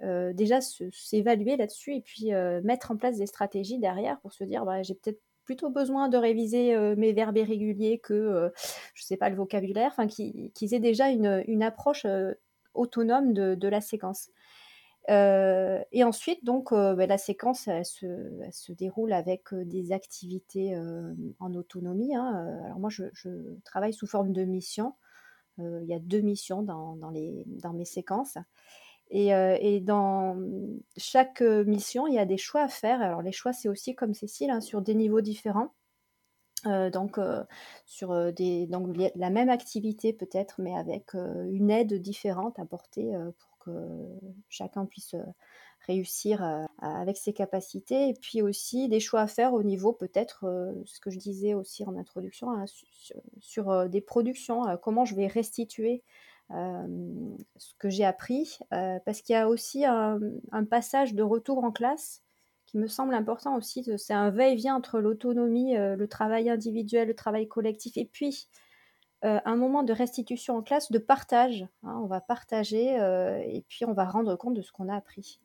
déjà s'évaluer là-dessus et puis mettre en place des stratégies derrière pour se dire bah, j'ai peut-être plutôt besoin de réviser euh, mes verbes irréguliers que, euh, je sais pas, le vocabulaire, enfin, qu'ils aient déjà une, approche euh, autonome de, la séquence. Et ensuite, donc, ben, la séquence, elle se, se déroule avec des activités en autonomie. hein. Alors moi, je, travaille sous forme de mission. Il y a deux missions dans, dans, les, dans mes séquences. Et, euh, et dans chaque euh, mission, il y a des choix à faire. Alors les choix, c'est aussi comme Cécile, hein, sur des niveaux différents. Euh, donc sur la même activité peut-être, mais avec une aide différente apportée pour que chacun puisse réussir avec ses capacités. Et puis aussi des choix à faire au niveau peut-être, ce que je disais aussi en introduction, hein, su- sur, des productions, comment je vais restituer ce que j'ai appris, euh, parce qu'il y a aussi un, passage de retour en classe qui me semble important aussi. C'est un va-et-vient entre l'autonomie, euh, le travail individuel, le travail collectif, et puis euh, un moment de restitution en classe, de partage. hein. on va partager euh, et puis on va rendre compte de ce qu'on a appris.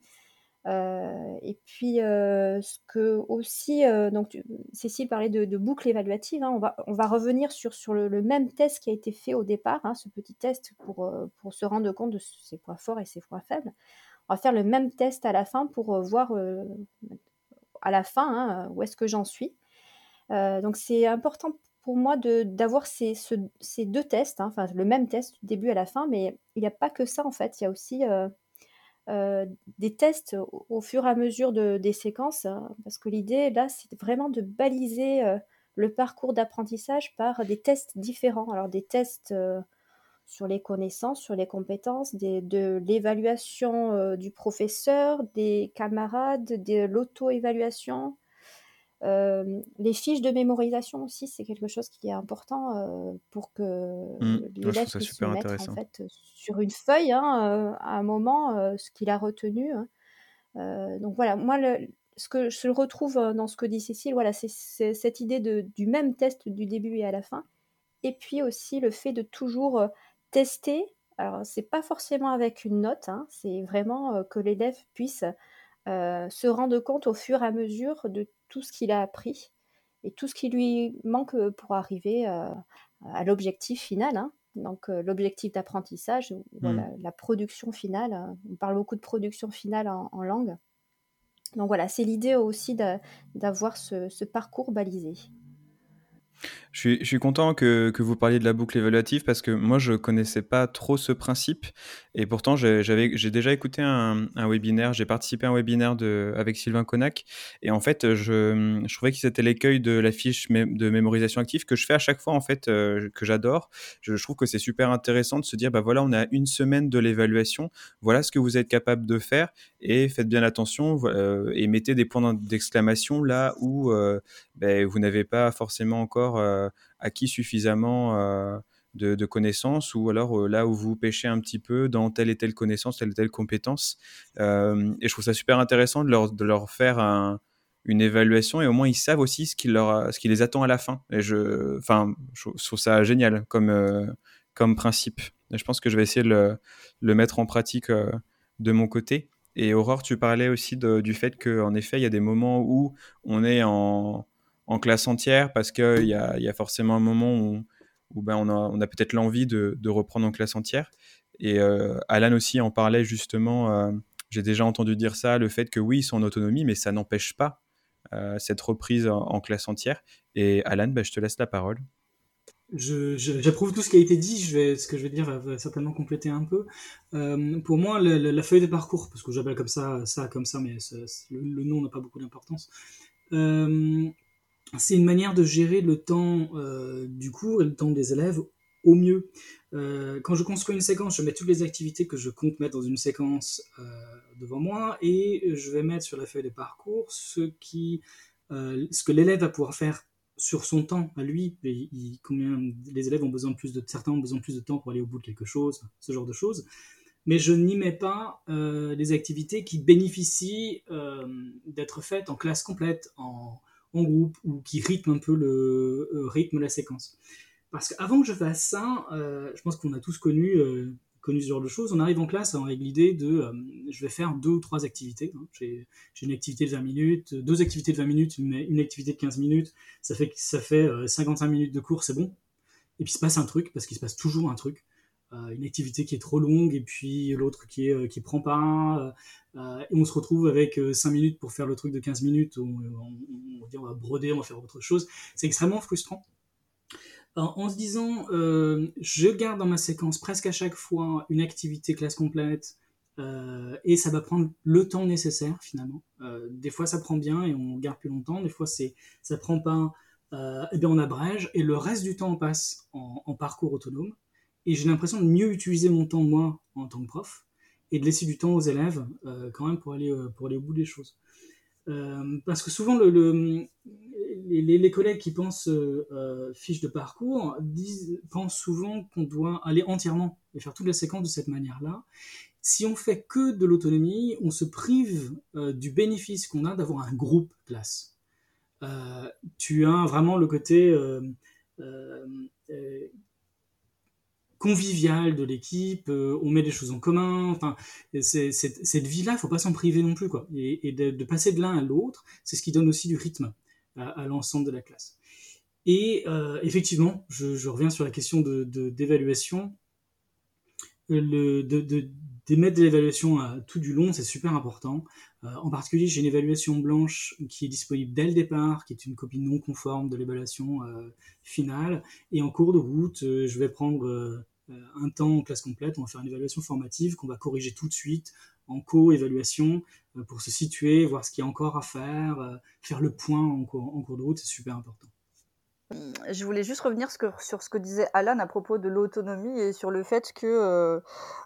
Euh, et puis, euh, ce que aussi, euh, donc Cécile parlait de, boucle évaluative. hein, on, va, revenir sur, le, même test qui a été fait au départ, hein, ce petit test pour, se rendre compte de ses points forts et ses points faibles. On va faire le même test à la fin pour voir à la fin hein, où est-ce que j'en suis. Donc c'est important pour moi d'avoir ces, ce- ces deux tests, enfin le même test du début à la fin, mais il n'y a pas que ça en fait. Il y a aussi euh, des tests au, fur et à mesure de, des séquences, hein, parce que l'idée là, c'est vraiment de baliser euh, le parcours d'apprentissage par des tests différents. Alors des tests euh, sur les connaissances, sur les compétences, de l'évaluation du professeur, des camarades, de l'auto-évaluation. Euh, les fiches de mémorisation aussi, c'est quelque chose qui est important euh, pour que Mm. Trouve l'élève puisse super mettre en fait sur une feuille hein, euh, à un moment ce qu'il a retenu. hein. Donc voilà, moi le- ce que je retrouve dans ce que dit Cécile, voilà, c'est cette idée de, du même test du début et à la fin, et puis aussi le fait de toujours tester. Alors c'est pas forcément avec une note, hein, c'est vraiment que l'élève puisse euh, se rendre compte au fur et à mesure de tout ce qu'il a appris et tout ce qui lui manque euh, pour arriver euh, à l'objectif final. hein. Donc euh, l'objectif d'apprentissage, voilà, la production finale. euh, On parle beaucoup de production finale en, en langue. Donc voilà, c'est l'idée aussi d'avoir ce, ce parcours balisé. Je suis, content que, vous parliez de la boucle évaluative parce que moi, je connaissais pas trop ce principe. Et pourtant, j'ai déjà écouté un, webinaire, j'ai participé à un webinaire de, avec Sylvain Connac. Et en fait, je, je trouvais que c'était l'écueil de la fiche de mémorisation active que je fais à chaque fois, en fait, euh, que j'adore. Je, je trouve que c'est super intéressant de se dire, bah voilà, on a une semaine de l'évaluation, voilà ce que vous êtes capable de faire et faites bien attention euh, et mettez des points d'exclamation là où euh, ben, vous n'avez pas forcément encore euh, acquis suffisamment euh, de, connaissances ou alors euh, là où vous pêchez un petit peu dans telle et telle connaissance, telle et telle compétence. Et je trouve ça super intéressant de leur, faire un- une évaluation et au moins ils savent aussi ce qui, leur, ce qui les attend à la fin. Et je, je, trouve ça génial comme, comme principe. Et je pense que je vais essayer de le, mettre en pratique de mon côté. Et Aurore, tu parlais aussi du fait qu'en effet, il y a des moments où on est en, en classe entière parce qu'il y a, y a forcément un moment où, ben on a, peut-être l'envie de, reprendre en classe entière. Et euh, Alan aussi en parlait justement. euh, J'ai déjà entendu dire ça, le fait que oui, ils sont en autonomie, mais ça n'empêche pas euh, cette reprise en, classe entière. Et Alan, ben, je te laisse la parole. J'approuve tout ce qui a été dit. Je vais, ce que je vais dire va, certainement compléter un peu. Pour moi, la feuille de parcours, parce que j'appelle comme ça, ça comme ça, mais le, nom n'a pas beaucoup d'importance. C'est une manière de gérer le temps euh, du cours et le temps des élèves au mieux. Euh, quand je construis une séquence, je mets toutes les activités que je compte mettre dans une séquence euh, devant moi et je vais mettre sur la feuille de parcours ce, qui, ce que l'élève va pouvoir faire sur son temps à lui. Et combien les élèves ont besoin de plus de certains ont besoin de plus de temps pour aller au bout de quelque chose, ce genre de choses. Mais je n'y mets pas les activités qui bénéficient d'être faites en classe complète, en, en groupe ou qui rythment un peu le euh, rythme la séquence. Parce qu'avant que je fasse ça, euh, je pense qu'on a tous connu, euh, connu ce genre de choses. On arrive en classe avec l'idée de je vais faire deux ou trois activités. hein. J'ai une activité de 20 minutes, deux activités de 20 minutes, une, une activité de 15 minutes. Ça fait, ça fait euh, 55 minutes de cours, c'est bon. Et puis se passe un truc, parce qu'il se passe toujours un truc. Une activité qui est trop longue et puis l'autre qui est qui prend pas. et on se retrouve avec 5 minutes pour faire le truc de 15 minutes. On, va broder, on va faire autre chose. C'est extrêmement frustrant. En, se disant, je garde dans ma séquence presque à chaque fois une activité classe complète, euh, et ça va prendre le temps nécessaire finalement. Euh, des fois ça prend bien et on garde plus longtemps, des fois c'est ça prend pas, euh, et bien on abrège et le reste du temps on passe en, parcours autonome. Et j'ai l'impression de mieux utiliser mon temps moi en tant que prof et de laisser du temps aux élèves euh, quand même pour aller pour aller au bout des choses. parce que souvent le, le les, les, collègues qui pensent fiche de parcours pensent souvent qu'on doit aller entièrement et faire toute la séquence de cette manière-là si on fait que de l'autonomie, on se prive euh, du bénéfice qu'on a d'avoir un groupe classe. Euh, tu as vraiment le côté euh, convivial de l'équipe, on met des choses en commun. Enfin, cette vie-là, il faut pas s'en priver non plus, quoi. Et, de, passer de l'un à l'autre, c'est ce qui donne aussi du rythme à, l'ensemble de la classe. Et effectivement, je, reviens sur la question de d'évaluation. Le, de, des maîtres d'évaluation euh, tout du long, c'est super important. Euh, en particulier, j'ai une évaluation blanche qui est disponible dès le départ, qui est une copie non conforme de l'évaluation euh, finale. Et en cours de route, je vais prendre un temps en classe complète, on va faire une évaluation formative qu'on va corriger tout de suite en co-évaluation pour se situer, voir ce qu'il y a encore à faire, faire le point en cours, en cours de route, c'est super important. Je voulais juste revenir sur ce que disait Alan à propos de l'autonomie et sur le fait que euh,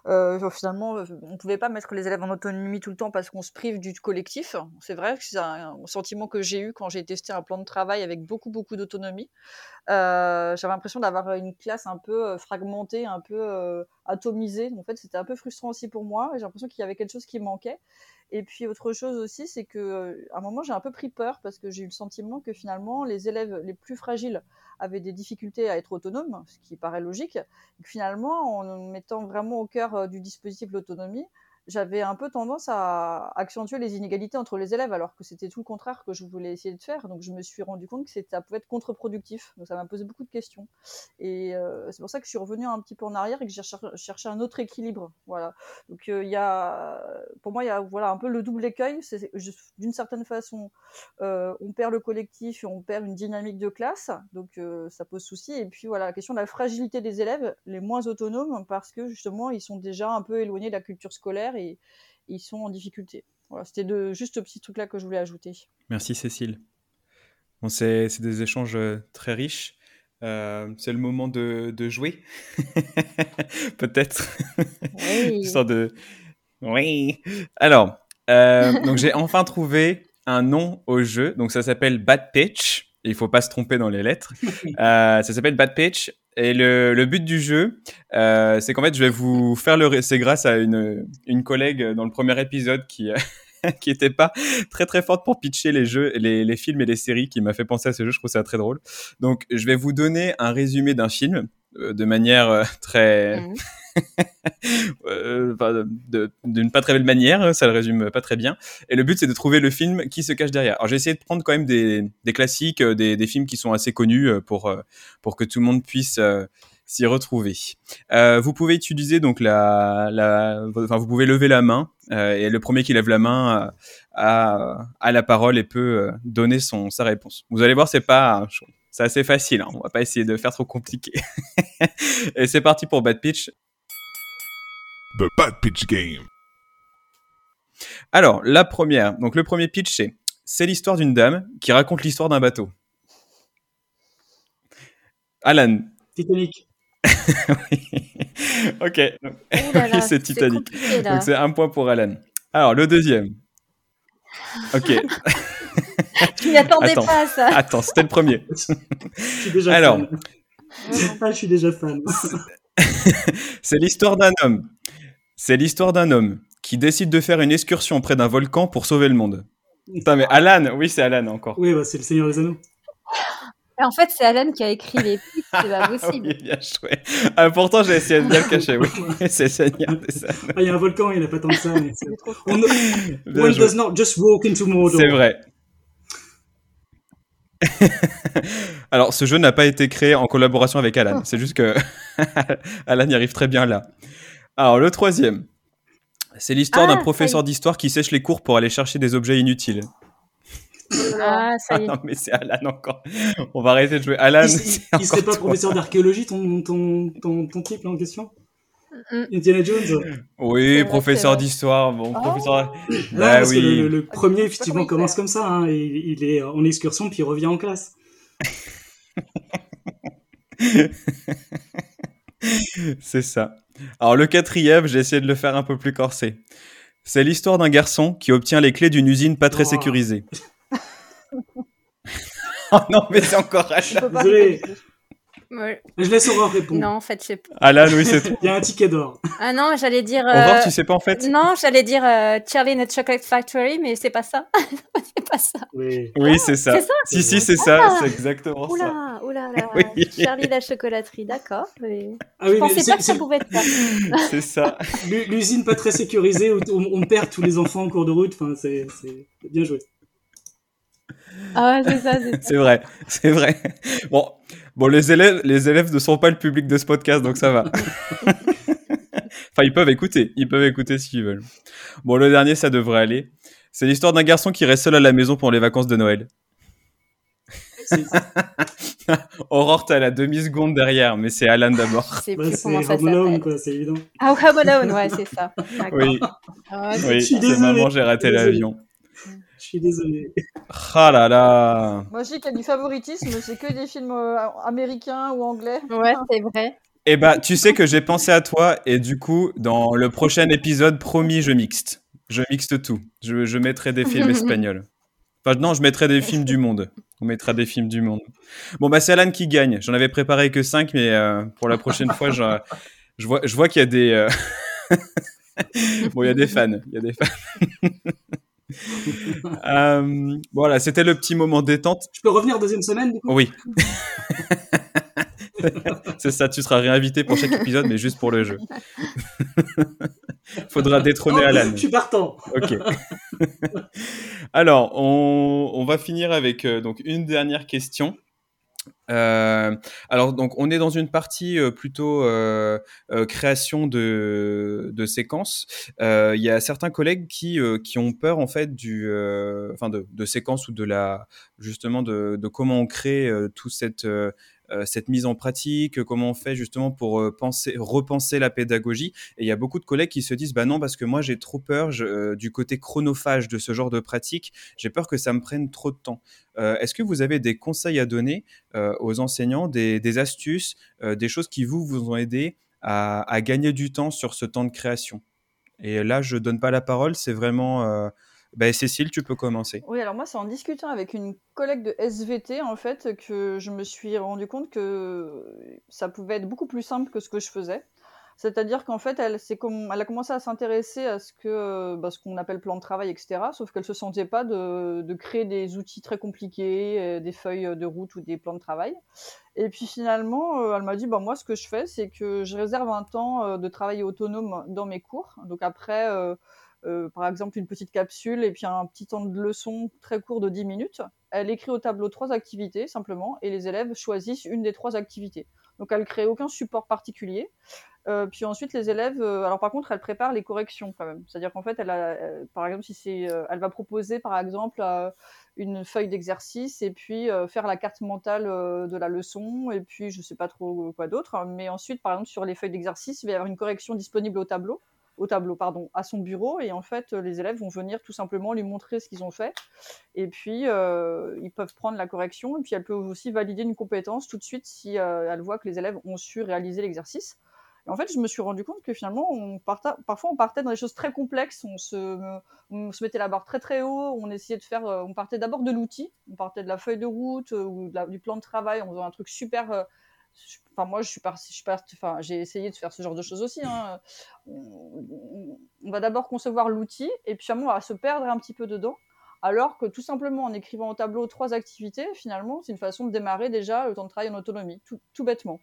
euh, finalement on ne pouvait pas mettre les élèves en autonomie tout le temps parce qu'on se prive du collectif. C'est vrai que c'est un sentiment que j'ai eu quand j'ai testé un plan de travail avec beaucoup beaucoup d'autonomie. Euh, j'avais l'impression d'avoir une classe un peu fragmentée, un peu atomisée. En fait, c'était un peu frustrant aussi pour moi. J'ai l'impression qu'il y avait quelque chose qui manquait. Et puis autre chose aussi, c'est que euh, à un moment j'ai un peu pris peur parce que j'ai eu le sentiment que finalement les élèves les plus fragiles avaient des difficultés à être autonomes, ce qui paraît logique. Et que finalement, en mettant vraiment au cœur euh, du dispositif l'autonomie, j'avais un peu tendance à accentuer les inégalités entre les élèves, alors que c'était tout le contraire que je voulais essayer de faire. Donc je me suis rendu compte que ça pouvait être contre-productif. Donc ça m'a posé beaucoup de questions. Et euh, c'est pour ça que je suis revenue un petit peu en arrière et que j'ai cherché un autre équilibre. Voilà. Donc euh, il y a, pour moi, il y a voilà un peu le double écueil. D'une certaine façon, euh, on perd le collectif et on perd une dynamique de classe. Donc ça pose souci. Et puis voilà, la question de la fragilité des élèves, les moins autonomes, parce que justement ils sont déjà un peu éloignés de la culture scolaire et ils sont en difficulté. Voilà, c'était de, juste ce petit truc-là que je voulais ajouter. Merci Cécile. Bon, c'est, des échanges euh, très riches. Euh, c'est le moment de, de jouer, peut-être. Oui. de. Oui. Alors, euh, donc j'ai enfin trouvé un nom au jeu. Donc ça s'appelle Bad Pitch. Il faut pas se tromper dans les lettres. ça s'appelle Bad Pitch et le, le, but du jeu, euh, c'est qu'en fait, je vais vous faire le. C'est grâce à une, une collègue dans le premier épisode qui qui était pas très très forte pour pitcher les jeux, les, les films et les séries, qui m'a fait penser à ce jeu. Je trouve ça très drôle. Donc, je vais vous donner un résumé d'un film euh, de manière euh, très mmh. euh, d'une pas très belle manière, ça le résume pas très bien. Et le but, c'est de trouver le film qui se cache derrière. Alors, j'ai essayé de prendre quand même des, classiques, des, des, films qui sont assez connus pour, pour que tout le monde puisse s'y retrouver. Euh, vous pouvez utiliser donc la, enfin vous pouvez lever la main euh, et le premier qui lève la main a, a la parole et peut donner son sa réponse. Vous allez voir, c'est pas c'est assez facile. Hein. On va pas essayer de faire trop compliqué. et c'est parti pour Bad Pitch. The Bad Pitch Game. Alors, la première. Donc, le premier pitch, c'est c'est l'histoire d'une dame qui raconte l'histoire d'un bateau. Alan. Titanic. ok. c'est Titanic. Donc, c'est un point pour Alan. Alors, le deuxième. Ok. Je n'y attendais pas à ça. Attends, c'était le premier. je suis déjà Alors, fan. je suis déjà fan. c'est l'histoire d'un homme c'est l'histoire d'un homme qui décide de faire une excursion près d'un volcan pour sauver le monde. Putain, mais Alan, oui, c'est Alan encore. Oui, bah, c'est le Seigneur des Anneaux. En fait, c'est Alan qui a écrit les pistes, c'est pas possible. oui, bien joué. Ah, pourtant, j'ai essayé de bien le cacher, oui. c'est Seigneur des Anneaux. Ah, il y a un volcan, il n'y a pas tant que ça. Mais On... One does not just walk into Mordor. C'est vrai. Alors, ce jeu n'a pas été créé en collaboration avec Alan. C'est juste que Alan y arrive très bien là. Alors, le troisième. C'est l'histoire Ah, d'un ça professeur d'histoire qui sèche les cours pour aller chercher des objets inutiles. Ah, ça Ah y est. non, mais c'est Alan encore. On va arrêter de jouer. Alan, il, il serait pas toi. professeur d'archéologie, ton, ton, ton, ton type là en question Mm. Indiana Jones Oui, professeur d'histoire. Bon, Oh. professeur. Ouais, Bah parce que oui. le, le- le Ah, premier, effectivement, commence comme ça. hein, il, il est en excursion, puis il revient en classe. C'est ça. Alors le quatrième, j'ai essayé de le faire un peu plus corsé. C'est l'histoire d'un garçon qui obtient les clés d'une usine pas très Oh. sécurisée. oh non, mais c'est encore Désolé. Ouais. Je laisse Aurore répondre. Non, en fait, je sais pas. Alan, oui, c'est toi. Il y a un ticket d'or. Ah non, j'allais dire. Euh, tu sais pas en fait Non, j'allais dire euh, Charlie and the Chocolate Factory, mais c'est pas ça. c'est pas ça. Oui. Oui, c'est ça. c'est ça Si, si, c'est ça. Ah. C'est exactement ça. Oula, oula, là. Oui. Charlie la chocolaterie, d'accord. mais Ah Je oui, mais pensais c'est- pas que ça c'est pouvait être ça. C'est ça. l'u- l'usine pas très sécurisée où on, perd tous les enfants en cours de route. Enfin, c'est c'est bien joué. Ah ouais, c'est ça, c'est ça. C'est vrai. C'est vrai. Bon. Bon, les élèves, les élèves ne sont pas le public de ce podcast, donc ça va. enfin, ils peuvent écouter. Ils peuvent écouter s'ils veulent. Bon, le dernier, ça devrait aller. C'est l'histoire d'un garçon qui reste seul à la maison pour les vacances de Noël. C'est Aurore, t'as la demi-seconde derrière, mais c'est Alan d'abord. Bah, c'est comment ça Home quoi, c'est évident. Ah, Home Alone, ouais, c'est ça. D'accord. Oui, Ah, oui, Je suis désolé. maman, j'ai raté l'avion. Je suis désolé. Ah là là. Moi, je dis qu'il y a du favoritisme, c'est que des films euh, américains ou anglais. Ouais, c'est vrai. Eh bah, tu sais que j'ai pensé à toi et du coup, dans le prochain épisode, promis, je mixte. Je mixte tout. Je, je mettrai des films espagnols. Enfin, non, je mettrai des films du monde. On mettra des films du monde. Bon, bah, c'est Alan qui gagne. J'en avais préparé que 5, mais euh, pour la prochaine fois, je, je vois, je vois qu'il y a des. euh, bon, il y a des fans. Il y a des fans. Euh, voilà, c'était le petit moment détente. Je peux revenir deuxième semaine, du coup? Oui. c'est ça, tu seras réinvité pour chaque épisode, mais juste pour le jeu. Faudra détrôner Oh, Alan. Je suis partant. Ok. Alors, on, on va finir avec euh, donc une dernière question. Euh, alors, donc, on est dans une partie euh, plutôt euh, euh, création de, de séquences. Euh, Il y a certains collègues qui, euh, qui ont peur en fait du, enfin de, de séquences ou de la justement de, de comment on crée tout cette cette mise en pratique, comment on fait justement pour euh, penser, repenser la pédagogie. Et il y a beaucoup de collègues qui se disent, bah non, parce que moi j'ai trop peur euh, du côté chronophage de ce genre de pratique. J'ai peur que ça me prenne trop de temps. Euh, Est-ce que vous avez des conseils à donner euh, aux enseignants, des, astuces, euh, des choses qui vous vous ont aidé à, à gagner du temps sur ce temps de création? Et là, je donne pas la parole, c'est vraiment. Euh, bah, Cécile, tu peux commencer. Oui, alors moi, c'est en discutant avec une collègue de SVT, en fait, que je me suis rendu compte que ça pouvait être beaucoup plus simple que ce que je faisais. C'est-à-dire qu'en fait, elle, comme, elle a commencé à s'intéresser à ce que, bah, ce qu'on appelle plan de travail, etc. Sauf qu'elle se sentait pas de, créer des outils très compliqués, euh, des feuilles de route ou des plans de travail. Et puis finalement, euh, elle m'a dit, bah, moi, ce que je fais, c'est que je réserve un temps euh, de travail autonome dans mes cours. Donc après, euh, euh, par exemple une petite capsule et puis un petit temps de leçon très court de 10 minutes. Elle écrit au tableau trois activités simplement et les élèves choisissent une des trois activités. Donc elle crée aucun support particulier. Euh, puis ensuite les élèves, euh, alors par contre elle prépare les corrections quand même. C'est-à-dire qu'en fait elle a, par exemple si c'est, elle va proposer par exemple une feuille d'exercice et puis faire la carte mentale de la leçon et puis je sais pas trop quoi d'autre. hein. Mais ensuite par exemple sur les feuilles d'exercice il va y avoir une correction disponible au tableau au tableau, pardon, à son bureau. Et en fait, les élèves vont venir tout simplement lui montrer ce qu'ils ont fait. Et puis, euh, ils peuvent prendre la correction. Et puis, elle peut aussi valider une compétence tout de suite si euh, elle voit que les élèves ont su réaliser l'exercice. Et en fait, je me suis rendu compte que finalement, on parta- parfois, on partait dans des choses très complexes. On se, on se mettait la barre très très haut. On essayait de faire. euh, On partait d'abord de l'outil. On partait de la feuille de route ou du plan de travail en faisant un truc super. Enfin, moi, je suis je j'ai essayé de faire ce genre de choses aussi. hein. On, va d'abord concevoir l'outil et puis on va se perdre un petit peu dedans. Alors que tout simplement, en écrivant au tableau trois activités, finalement, c'est une façon de démarrer déjà le temps de travail en autonomie, tout bêtement.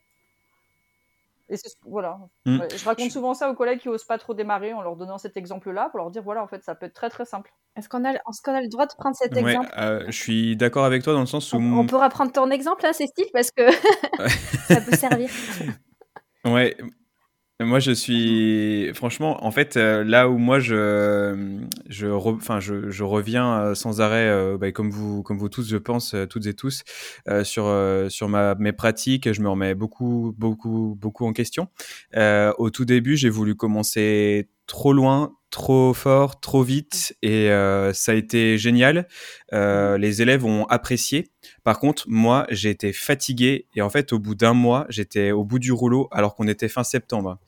Et c'est- voilà. Mm. Ouais, je raconte souvent ça aux collègues qui osent pas trop démarrer en leur donnant cet exemple-là pour leur dire voilà, en fait, ça peut être très très simple. Est-ce qu'on a, est-ce qu'on a le droit de prendre cet Ouais, exemple? euh, je suis d'accord avec toi dans le sens où. on, on pourra prendre ton exemple, hein, Cécile, parce que ça peut servir. Ouais, moi je suis franchement en fait euh, là où moi je je re- enfin je, je reviens euh, sans arrêt euh, bah, comme vous comme vous tous je pense toutes et tous euh, sur sur ma mes pratiques je me remets beaucoup beaucoup beaucoup en question. Au tout début j'ai voulu commencer trop loin trop fort trop vite et euh, ça a été génial. Euh, les élèves ont apprécié. Par contre, moi, j'ai été fatigué et en fait, au bout d'un mois, j'étais au bout du rouleau alors qu'on était fin septembre.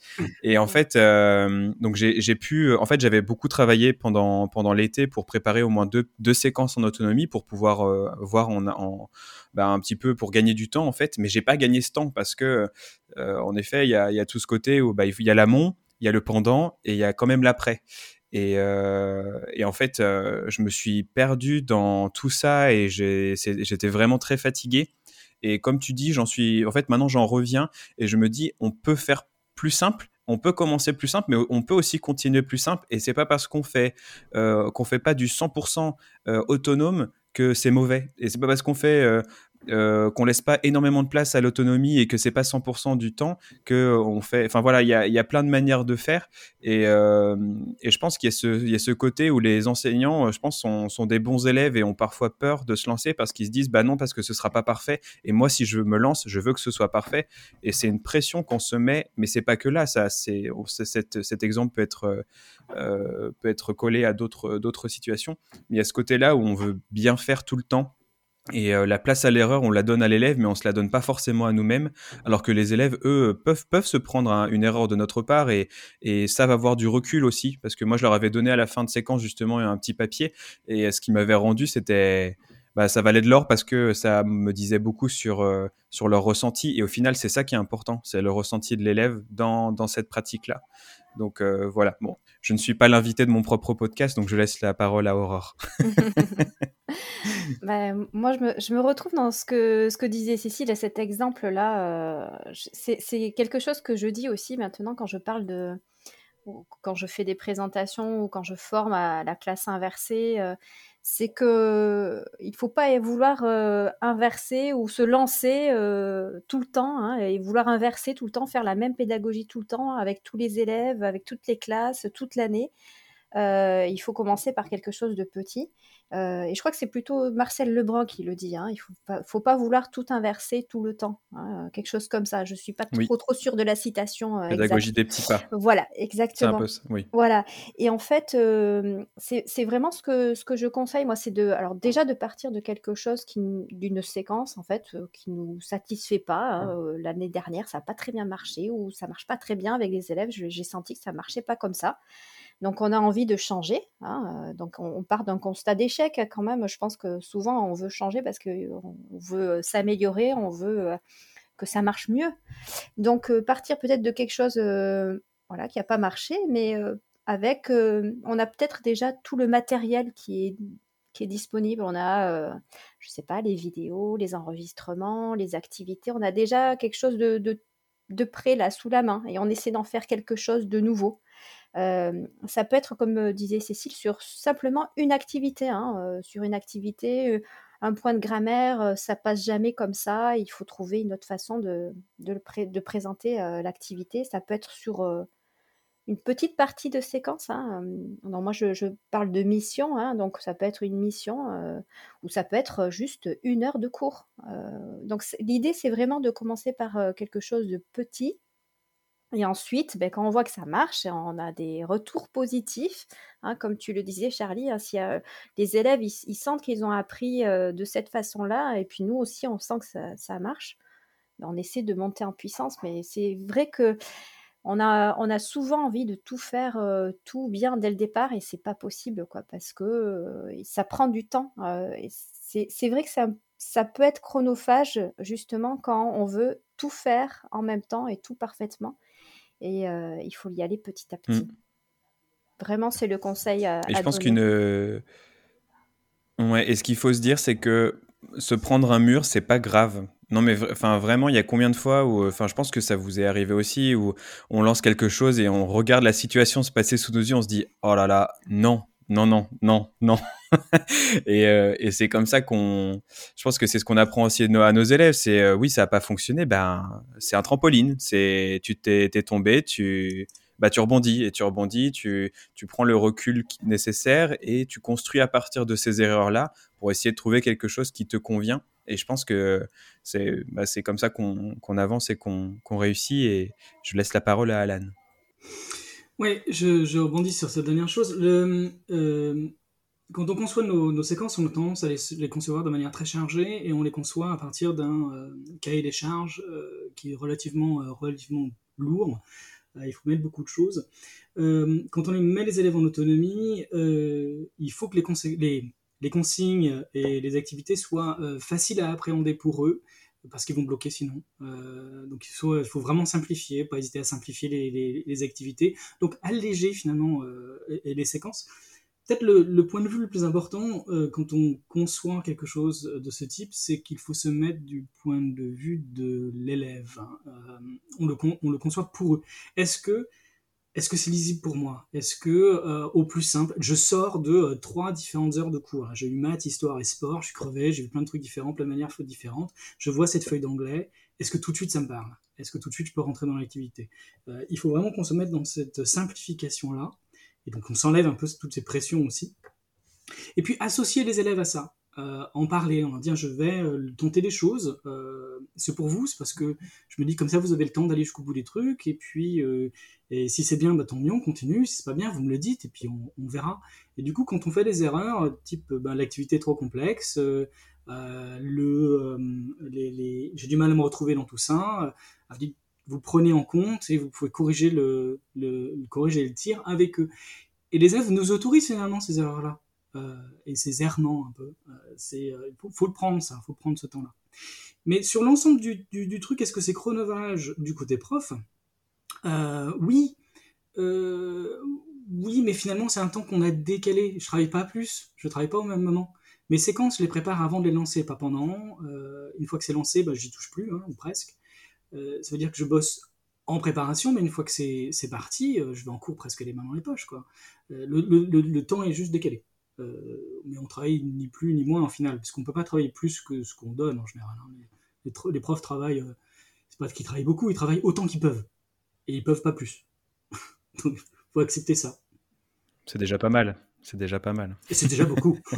Et en fait, euh, donc j'ai pu, en fait, j'avais beaucoup travaillé pendant pendant l'été pour préparer au moins deux, deux séquences en autonomie pour pouvoir euh, voir en, en bah, un petit peu pour gagner du temps en fait. Mais j'ai pas gagné ce temps parce que euh, en effet, il y a, il y a tout ce côté où bah, il y a l'amont, il y a le pendant et il y a quand même l'après. Et, euh, et en fait, euh, je me suis perdu dans tout ça et j'étais vraiment très fatigué. Et comme tu dis, j'en suis. En fait, maintenant, j'en reviens et je me dis, on peut faire plus simple. On peut commencer plus simple, mais on peut aussi continuer plus simple. Et c'est pas parce qu'on fait euh, qu'on fait pas du 100% euh, autonome que c'est mauvais. Et c'est pas parce qu'on fait euh, qu'on laisse pas énormément de place à l'autonomie et que c'est pas 100% du temps que on fait. Enfin voilà, il y a, y a plein de manières de faire. Et, euh, et je pense qu'il y, a ce- il y a ce côté où les enseignants, euh, je pense, sont, sont des bons élèves et ont parfois peur de se lancer parce qu'ils se disent, bah non, parce que ce sera pas parfait. Et moi, si je me lance, je veux que ce soit parfait. Et c'est une pression qu'on se met, mais c'est pas que là. Ça, c'est cet, cet exemple peut être euh, euh, peut être collé à d'autres d'autres situations. Mais il y a ce côté-là où on veut bien faire tout le temps. Et euh, la place à l'erreur, on la donne à l'élève, mais on se la donne pas forcément à nous-mêmes, alors que les élèves, eux, peuvent, peuvent se prendre un- une erreur de notre part et, et savent avoir du recul aussi, parce que moi, je leur avais donné à la fin de séquence justement un petit papier, et euh, ce qui m'avait rendu, c'était, bah, ça valait de l'or parce que ça me disait beaucoup sur euh, sur leur ressenti, et au final, c'est ça qui est important, c'est le ressenti de l'élève dans dans cette pratique-là. Donc euh, voilà, bon, je ne suis pas l'invité de mon propre podcast, donc je laisse la parole à Aurore. Bah, moi, je me, retrouve dans ce que, disait Cécile à cet exemple-là. euh, c'est quelque chose que je dis aussi maintenant quand je parle de. quand je fais des présentations ou quand je forme à la classe inversée. euh, c'est que il faut pas vouloir euh, inverser ou se lancer tout le temps hein, et vouloir inverser tout le temps, faire la même pédagogie tout le temps avec tous les élèves, avec toutes les classes, toute l'année. Euh, il faut commencer par quelque chose de petit. Euh, et je crois que c'est plutôt Marcel Lebrun qui le dit. Hein, il faut pas, faut pas vouloir tout inverser tout le temps. hein, quelque chose comme ça. Je suis pas Oui. trop trop sûre de la citation. euh, Pédagogie exacte. des petits pas. Voilà, C'est un exactement. peu ça, oui. Voilà. Et en fait, c'est vraiment ce que, ce que je conseille, moi, c'est de, alors déjà de partir de quelque chose qui, d'une séquence, en fait, qui nous satisfait pas. hein. L'année dernière, ça n'a pas très bien marché ou ça marche pas très bien avec les élèves. Je- J'ai senti que ça marchait pas comme ça. Donc, on a envie de changer. hein, euh, Donc, on, part d'un constat d'échec quand même. Je pense que souvent, on veut changer parce qu'on veut euh, s'améliorer, on veut euh, que ça marche mieux. Donc, euh, partir peut-être de quelque chose euh, qui n'a pas marché, mais euh, avec, euh, on a peut-être déjà tout le matériel qui est, qui est disponible. On a, euh, je sais pas, les vidéos, les enregistrements, les activités. On a déjà quelque chose de, de, de près là, sous la main, et on essaie d'en faire quelque chose de nouveau. Euh, ça peut être, comme euh, disait Cécile, sur simplement une activité. hein, euh, sur une activité, un point de grammaire, ça passe jamais comme ça. Il faut trouver une autre façon de, de, présenter l'activité. Ça peut être sur une petite partie de séquence. hein, moi, je, parle de mission, hein, donc ça peut être une mission ou ça peut être juste une heure de cours. Donc l'idée, c'est vraiment de commencer par quelque chose de petit et ensuite, ben, quand on voit que ça marche, on a des retours positifs, hein, comme tu le disais, Charlie, hein, si euh, les élèves ils, sentent qu'ils ont appris de cette façon-là, et puis nous aussi on sent que ça, marche, ben, on essaie de monter en puissance. Mais c'est vrai que on a, souvent envie de tout faire tout bien dès le départ, et c'est pas possible, parce que ça prend du temps. c'est vrai que ça peut être chronophage justement quand on veut tout faire en même temps et tout parfaitement. Et euh, il faut y aller petit à petit. Mm. Vraiment, c'est le conseil à, Et à je pense qu'une. euh, Ouais, et ce qu'il faut se dire, c'est que se prendre un mur, c'est pas grave. Non, mais enfin, vraiment, il y a combien de fois où, enfin, je pense que ça vous est arrivé aussi, où on lance quelque chose et on regarde la situation se passer sous nos yeux, on se dit, oh là là, non, non, non, non, non. et euh, et c'est comme ça qu'on, je pense que c'est ce qu'on apprend aussi à nos, élèves, c'est, euh, oui, ça n'a pas fonctionné, ben, c'est un trampoline, c'est, tu t'es, tombé, tu, bah, tu rebondis et tu rebondis, tu, tu prends le recul nécessaire et tu construis à partir de ces erreurs-là pour essayer de trouver quelque chose qui te convient. Et je pense que c'est bah, c'est comme ça qu'on qu'on avance et qu'on qu'on réussit. Et je laisse la parole à Alan. Ouais, je, rebondis sur cette dernière chose. Euh, quand on conçoit nos, séquences, on a tendance à les, concevoir de manière très chargée et on les conçoit à partir d'un euh, cahier des charges euh, qui est relativement, relativement lourd. Il faut mettre beaucoup de choses. Quand on met les élèves en autonomie, il faut que les, consignes et les activités soient faciles à appréhender pour eux parce qu'ils vont bloquer sinon. Euh, donc il faut, vraiment simplifier, pas hésiter à simplifier les, activités. Donc alléger finalement euh, les séquences. Peut-être le, point de vue le plus important euh, quand on conçoit quelque chose de ce type, c'est qu'il faut se mettre du point de vue de l'élève. hein. On le conçoit pour eux. Est-ce que est-ce que c'est lisible pour moi? Est-ce que, euh, au plus simple, je sors de euh, trois différentes heures de cours. hein. J'ai eu maths, histoire et sport, je suis crevé, j'ai vu plein de trucs différents, plein de manières différentes. Je vois cette feuille d'anglais. Est-ce que tout de suite ça me parle? Est-ce que tout de suite je peux rentrer dans l'activité? Euh, Il faut vraiment qu'on se mette dans cette simplification-là. Et donc on s'enlève un peu toutes ces pressions aussi. Et puis associer les élèves à ça. Euh, en parler, en dire je vais euh, tenter des choses. Euh, c'est pour vous, c'est parce que je me dis comme ça vous avez le temps d'aller jusqu'au bout des trucs. Et puis et si c'est bien, bah, tant mieux, on continue. Si c'est pas bien, vous me le dites et puis on, verra. Et du coup, quand on fait des erreurs, type bah, l'activité trop complexe, le, j'ai du mal à me retrouver dans tout ça, vous prenez en compte et vous pouvez corriger le, le, corriger le tir avec eux. Et les élèves nous autorisent finalement ces erreurs-là? Euh, et ces errements un peu. Euh, c'est, euh, faut, le prendre ça, faut prendre ce temps-là. Mais sur l'ensemble du, truc, est-ce que c'est chronophage du côté prof? Oui, oui, mais finalement c'est un temps qu'on a décalé. Je travaille pas plus, je travaille pas au même moment. Mes séquences, je les prépare avant de les lancer, pas pendant. Une fois que c'est lancé, bah, j'y touche plus, hein, ou presque. Ça veut dire que je bosse en préparation, mais une fois que c'est c'est parti, je vais en cours presque les mains dans les poches. Quoi. Le temps est juste décalé. Euh, mais on travaille ni plus ni moins en finale, parce qu'on peut pas travailler plus que ce qu'on donne en général. hein. Les, profs travaillent, euh, c'est pas qu'ils travaillent beaucoup, ils travaillent autant qu'ils peuvent. Et ils peuvent pas plus. Donc, faut accepter ça. C'est déjà pas mal. C'est déjà pas mal. Et c'est déjà beaucoup.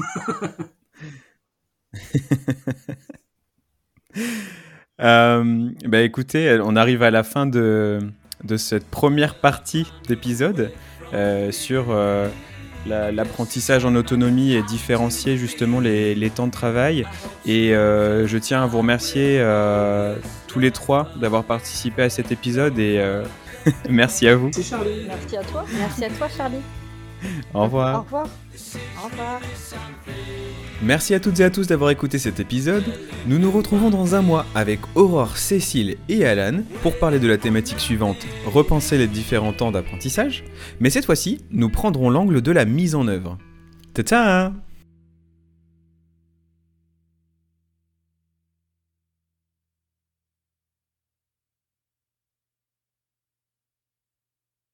Euh, bah écoutez, on arrive à la fin de, de cette première partie d'épisode euh, sur euh, l'apprentissage en autonomie et différencier justement les, temps de travail. Et euh, je tiens à vous remercier euh, tous les trois d'avoir participé à cet épisode et euh, merci à vous. C'est Charlie. Merci à toi. Merci à toi, Charlie. Au revoir. Au revoir. Au revoir. Merci à toutes et à tous d'avoir écouté cet épisode. Nous nous retrouvons dans un mois avec Aurore, Cécile et Alan pour parler de la thématique suivante, repenser les différents temps d'apprentissage. Mais cette fois-ci, nous prendrons l'angle de la mise en œuvre. Ta-ta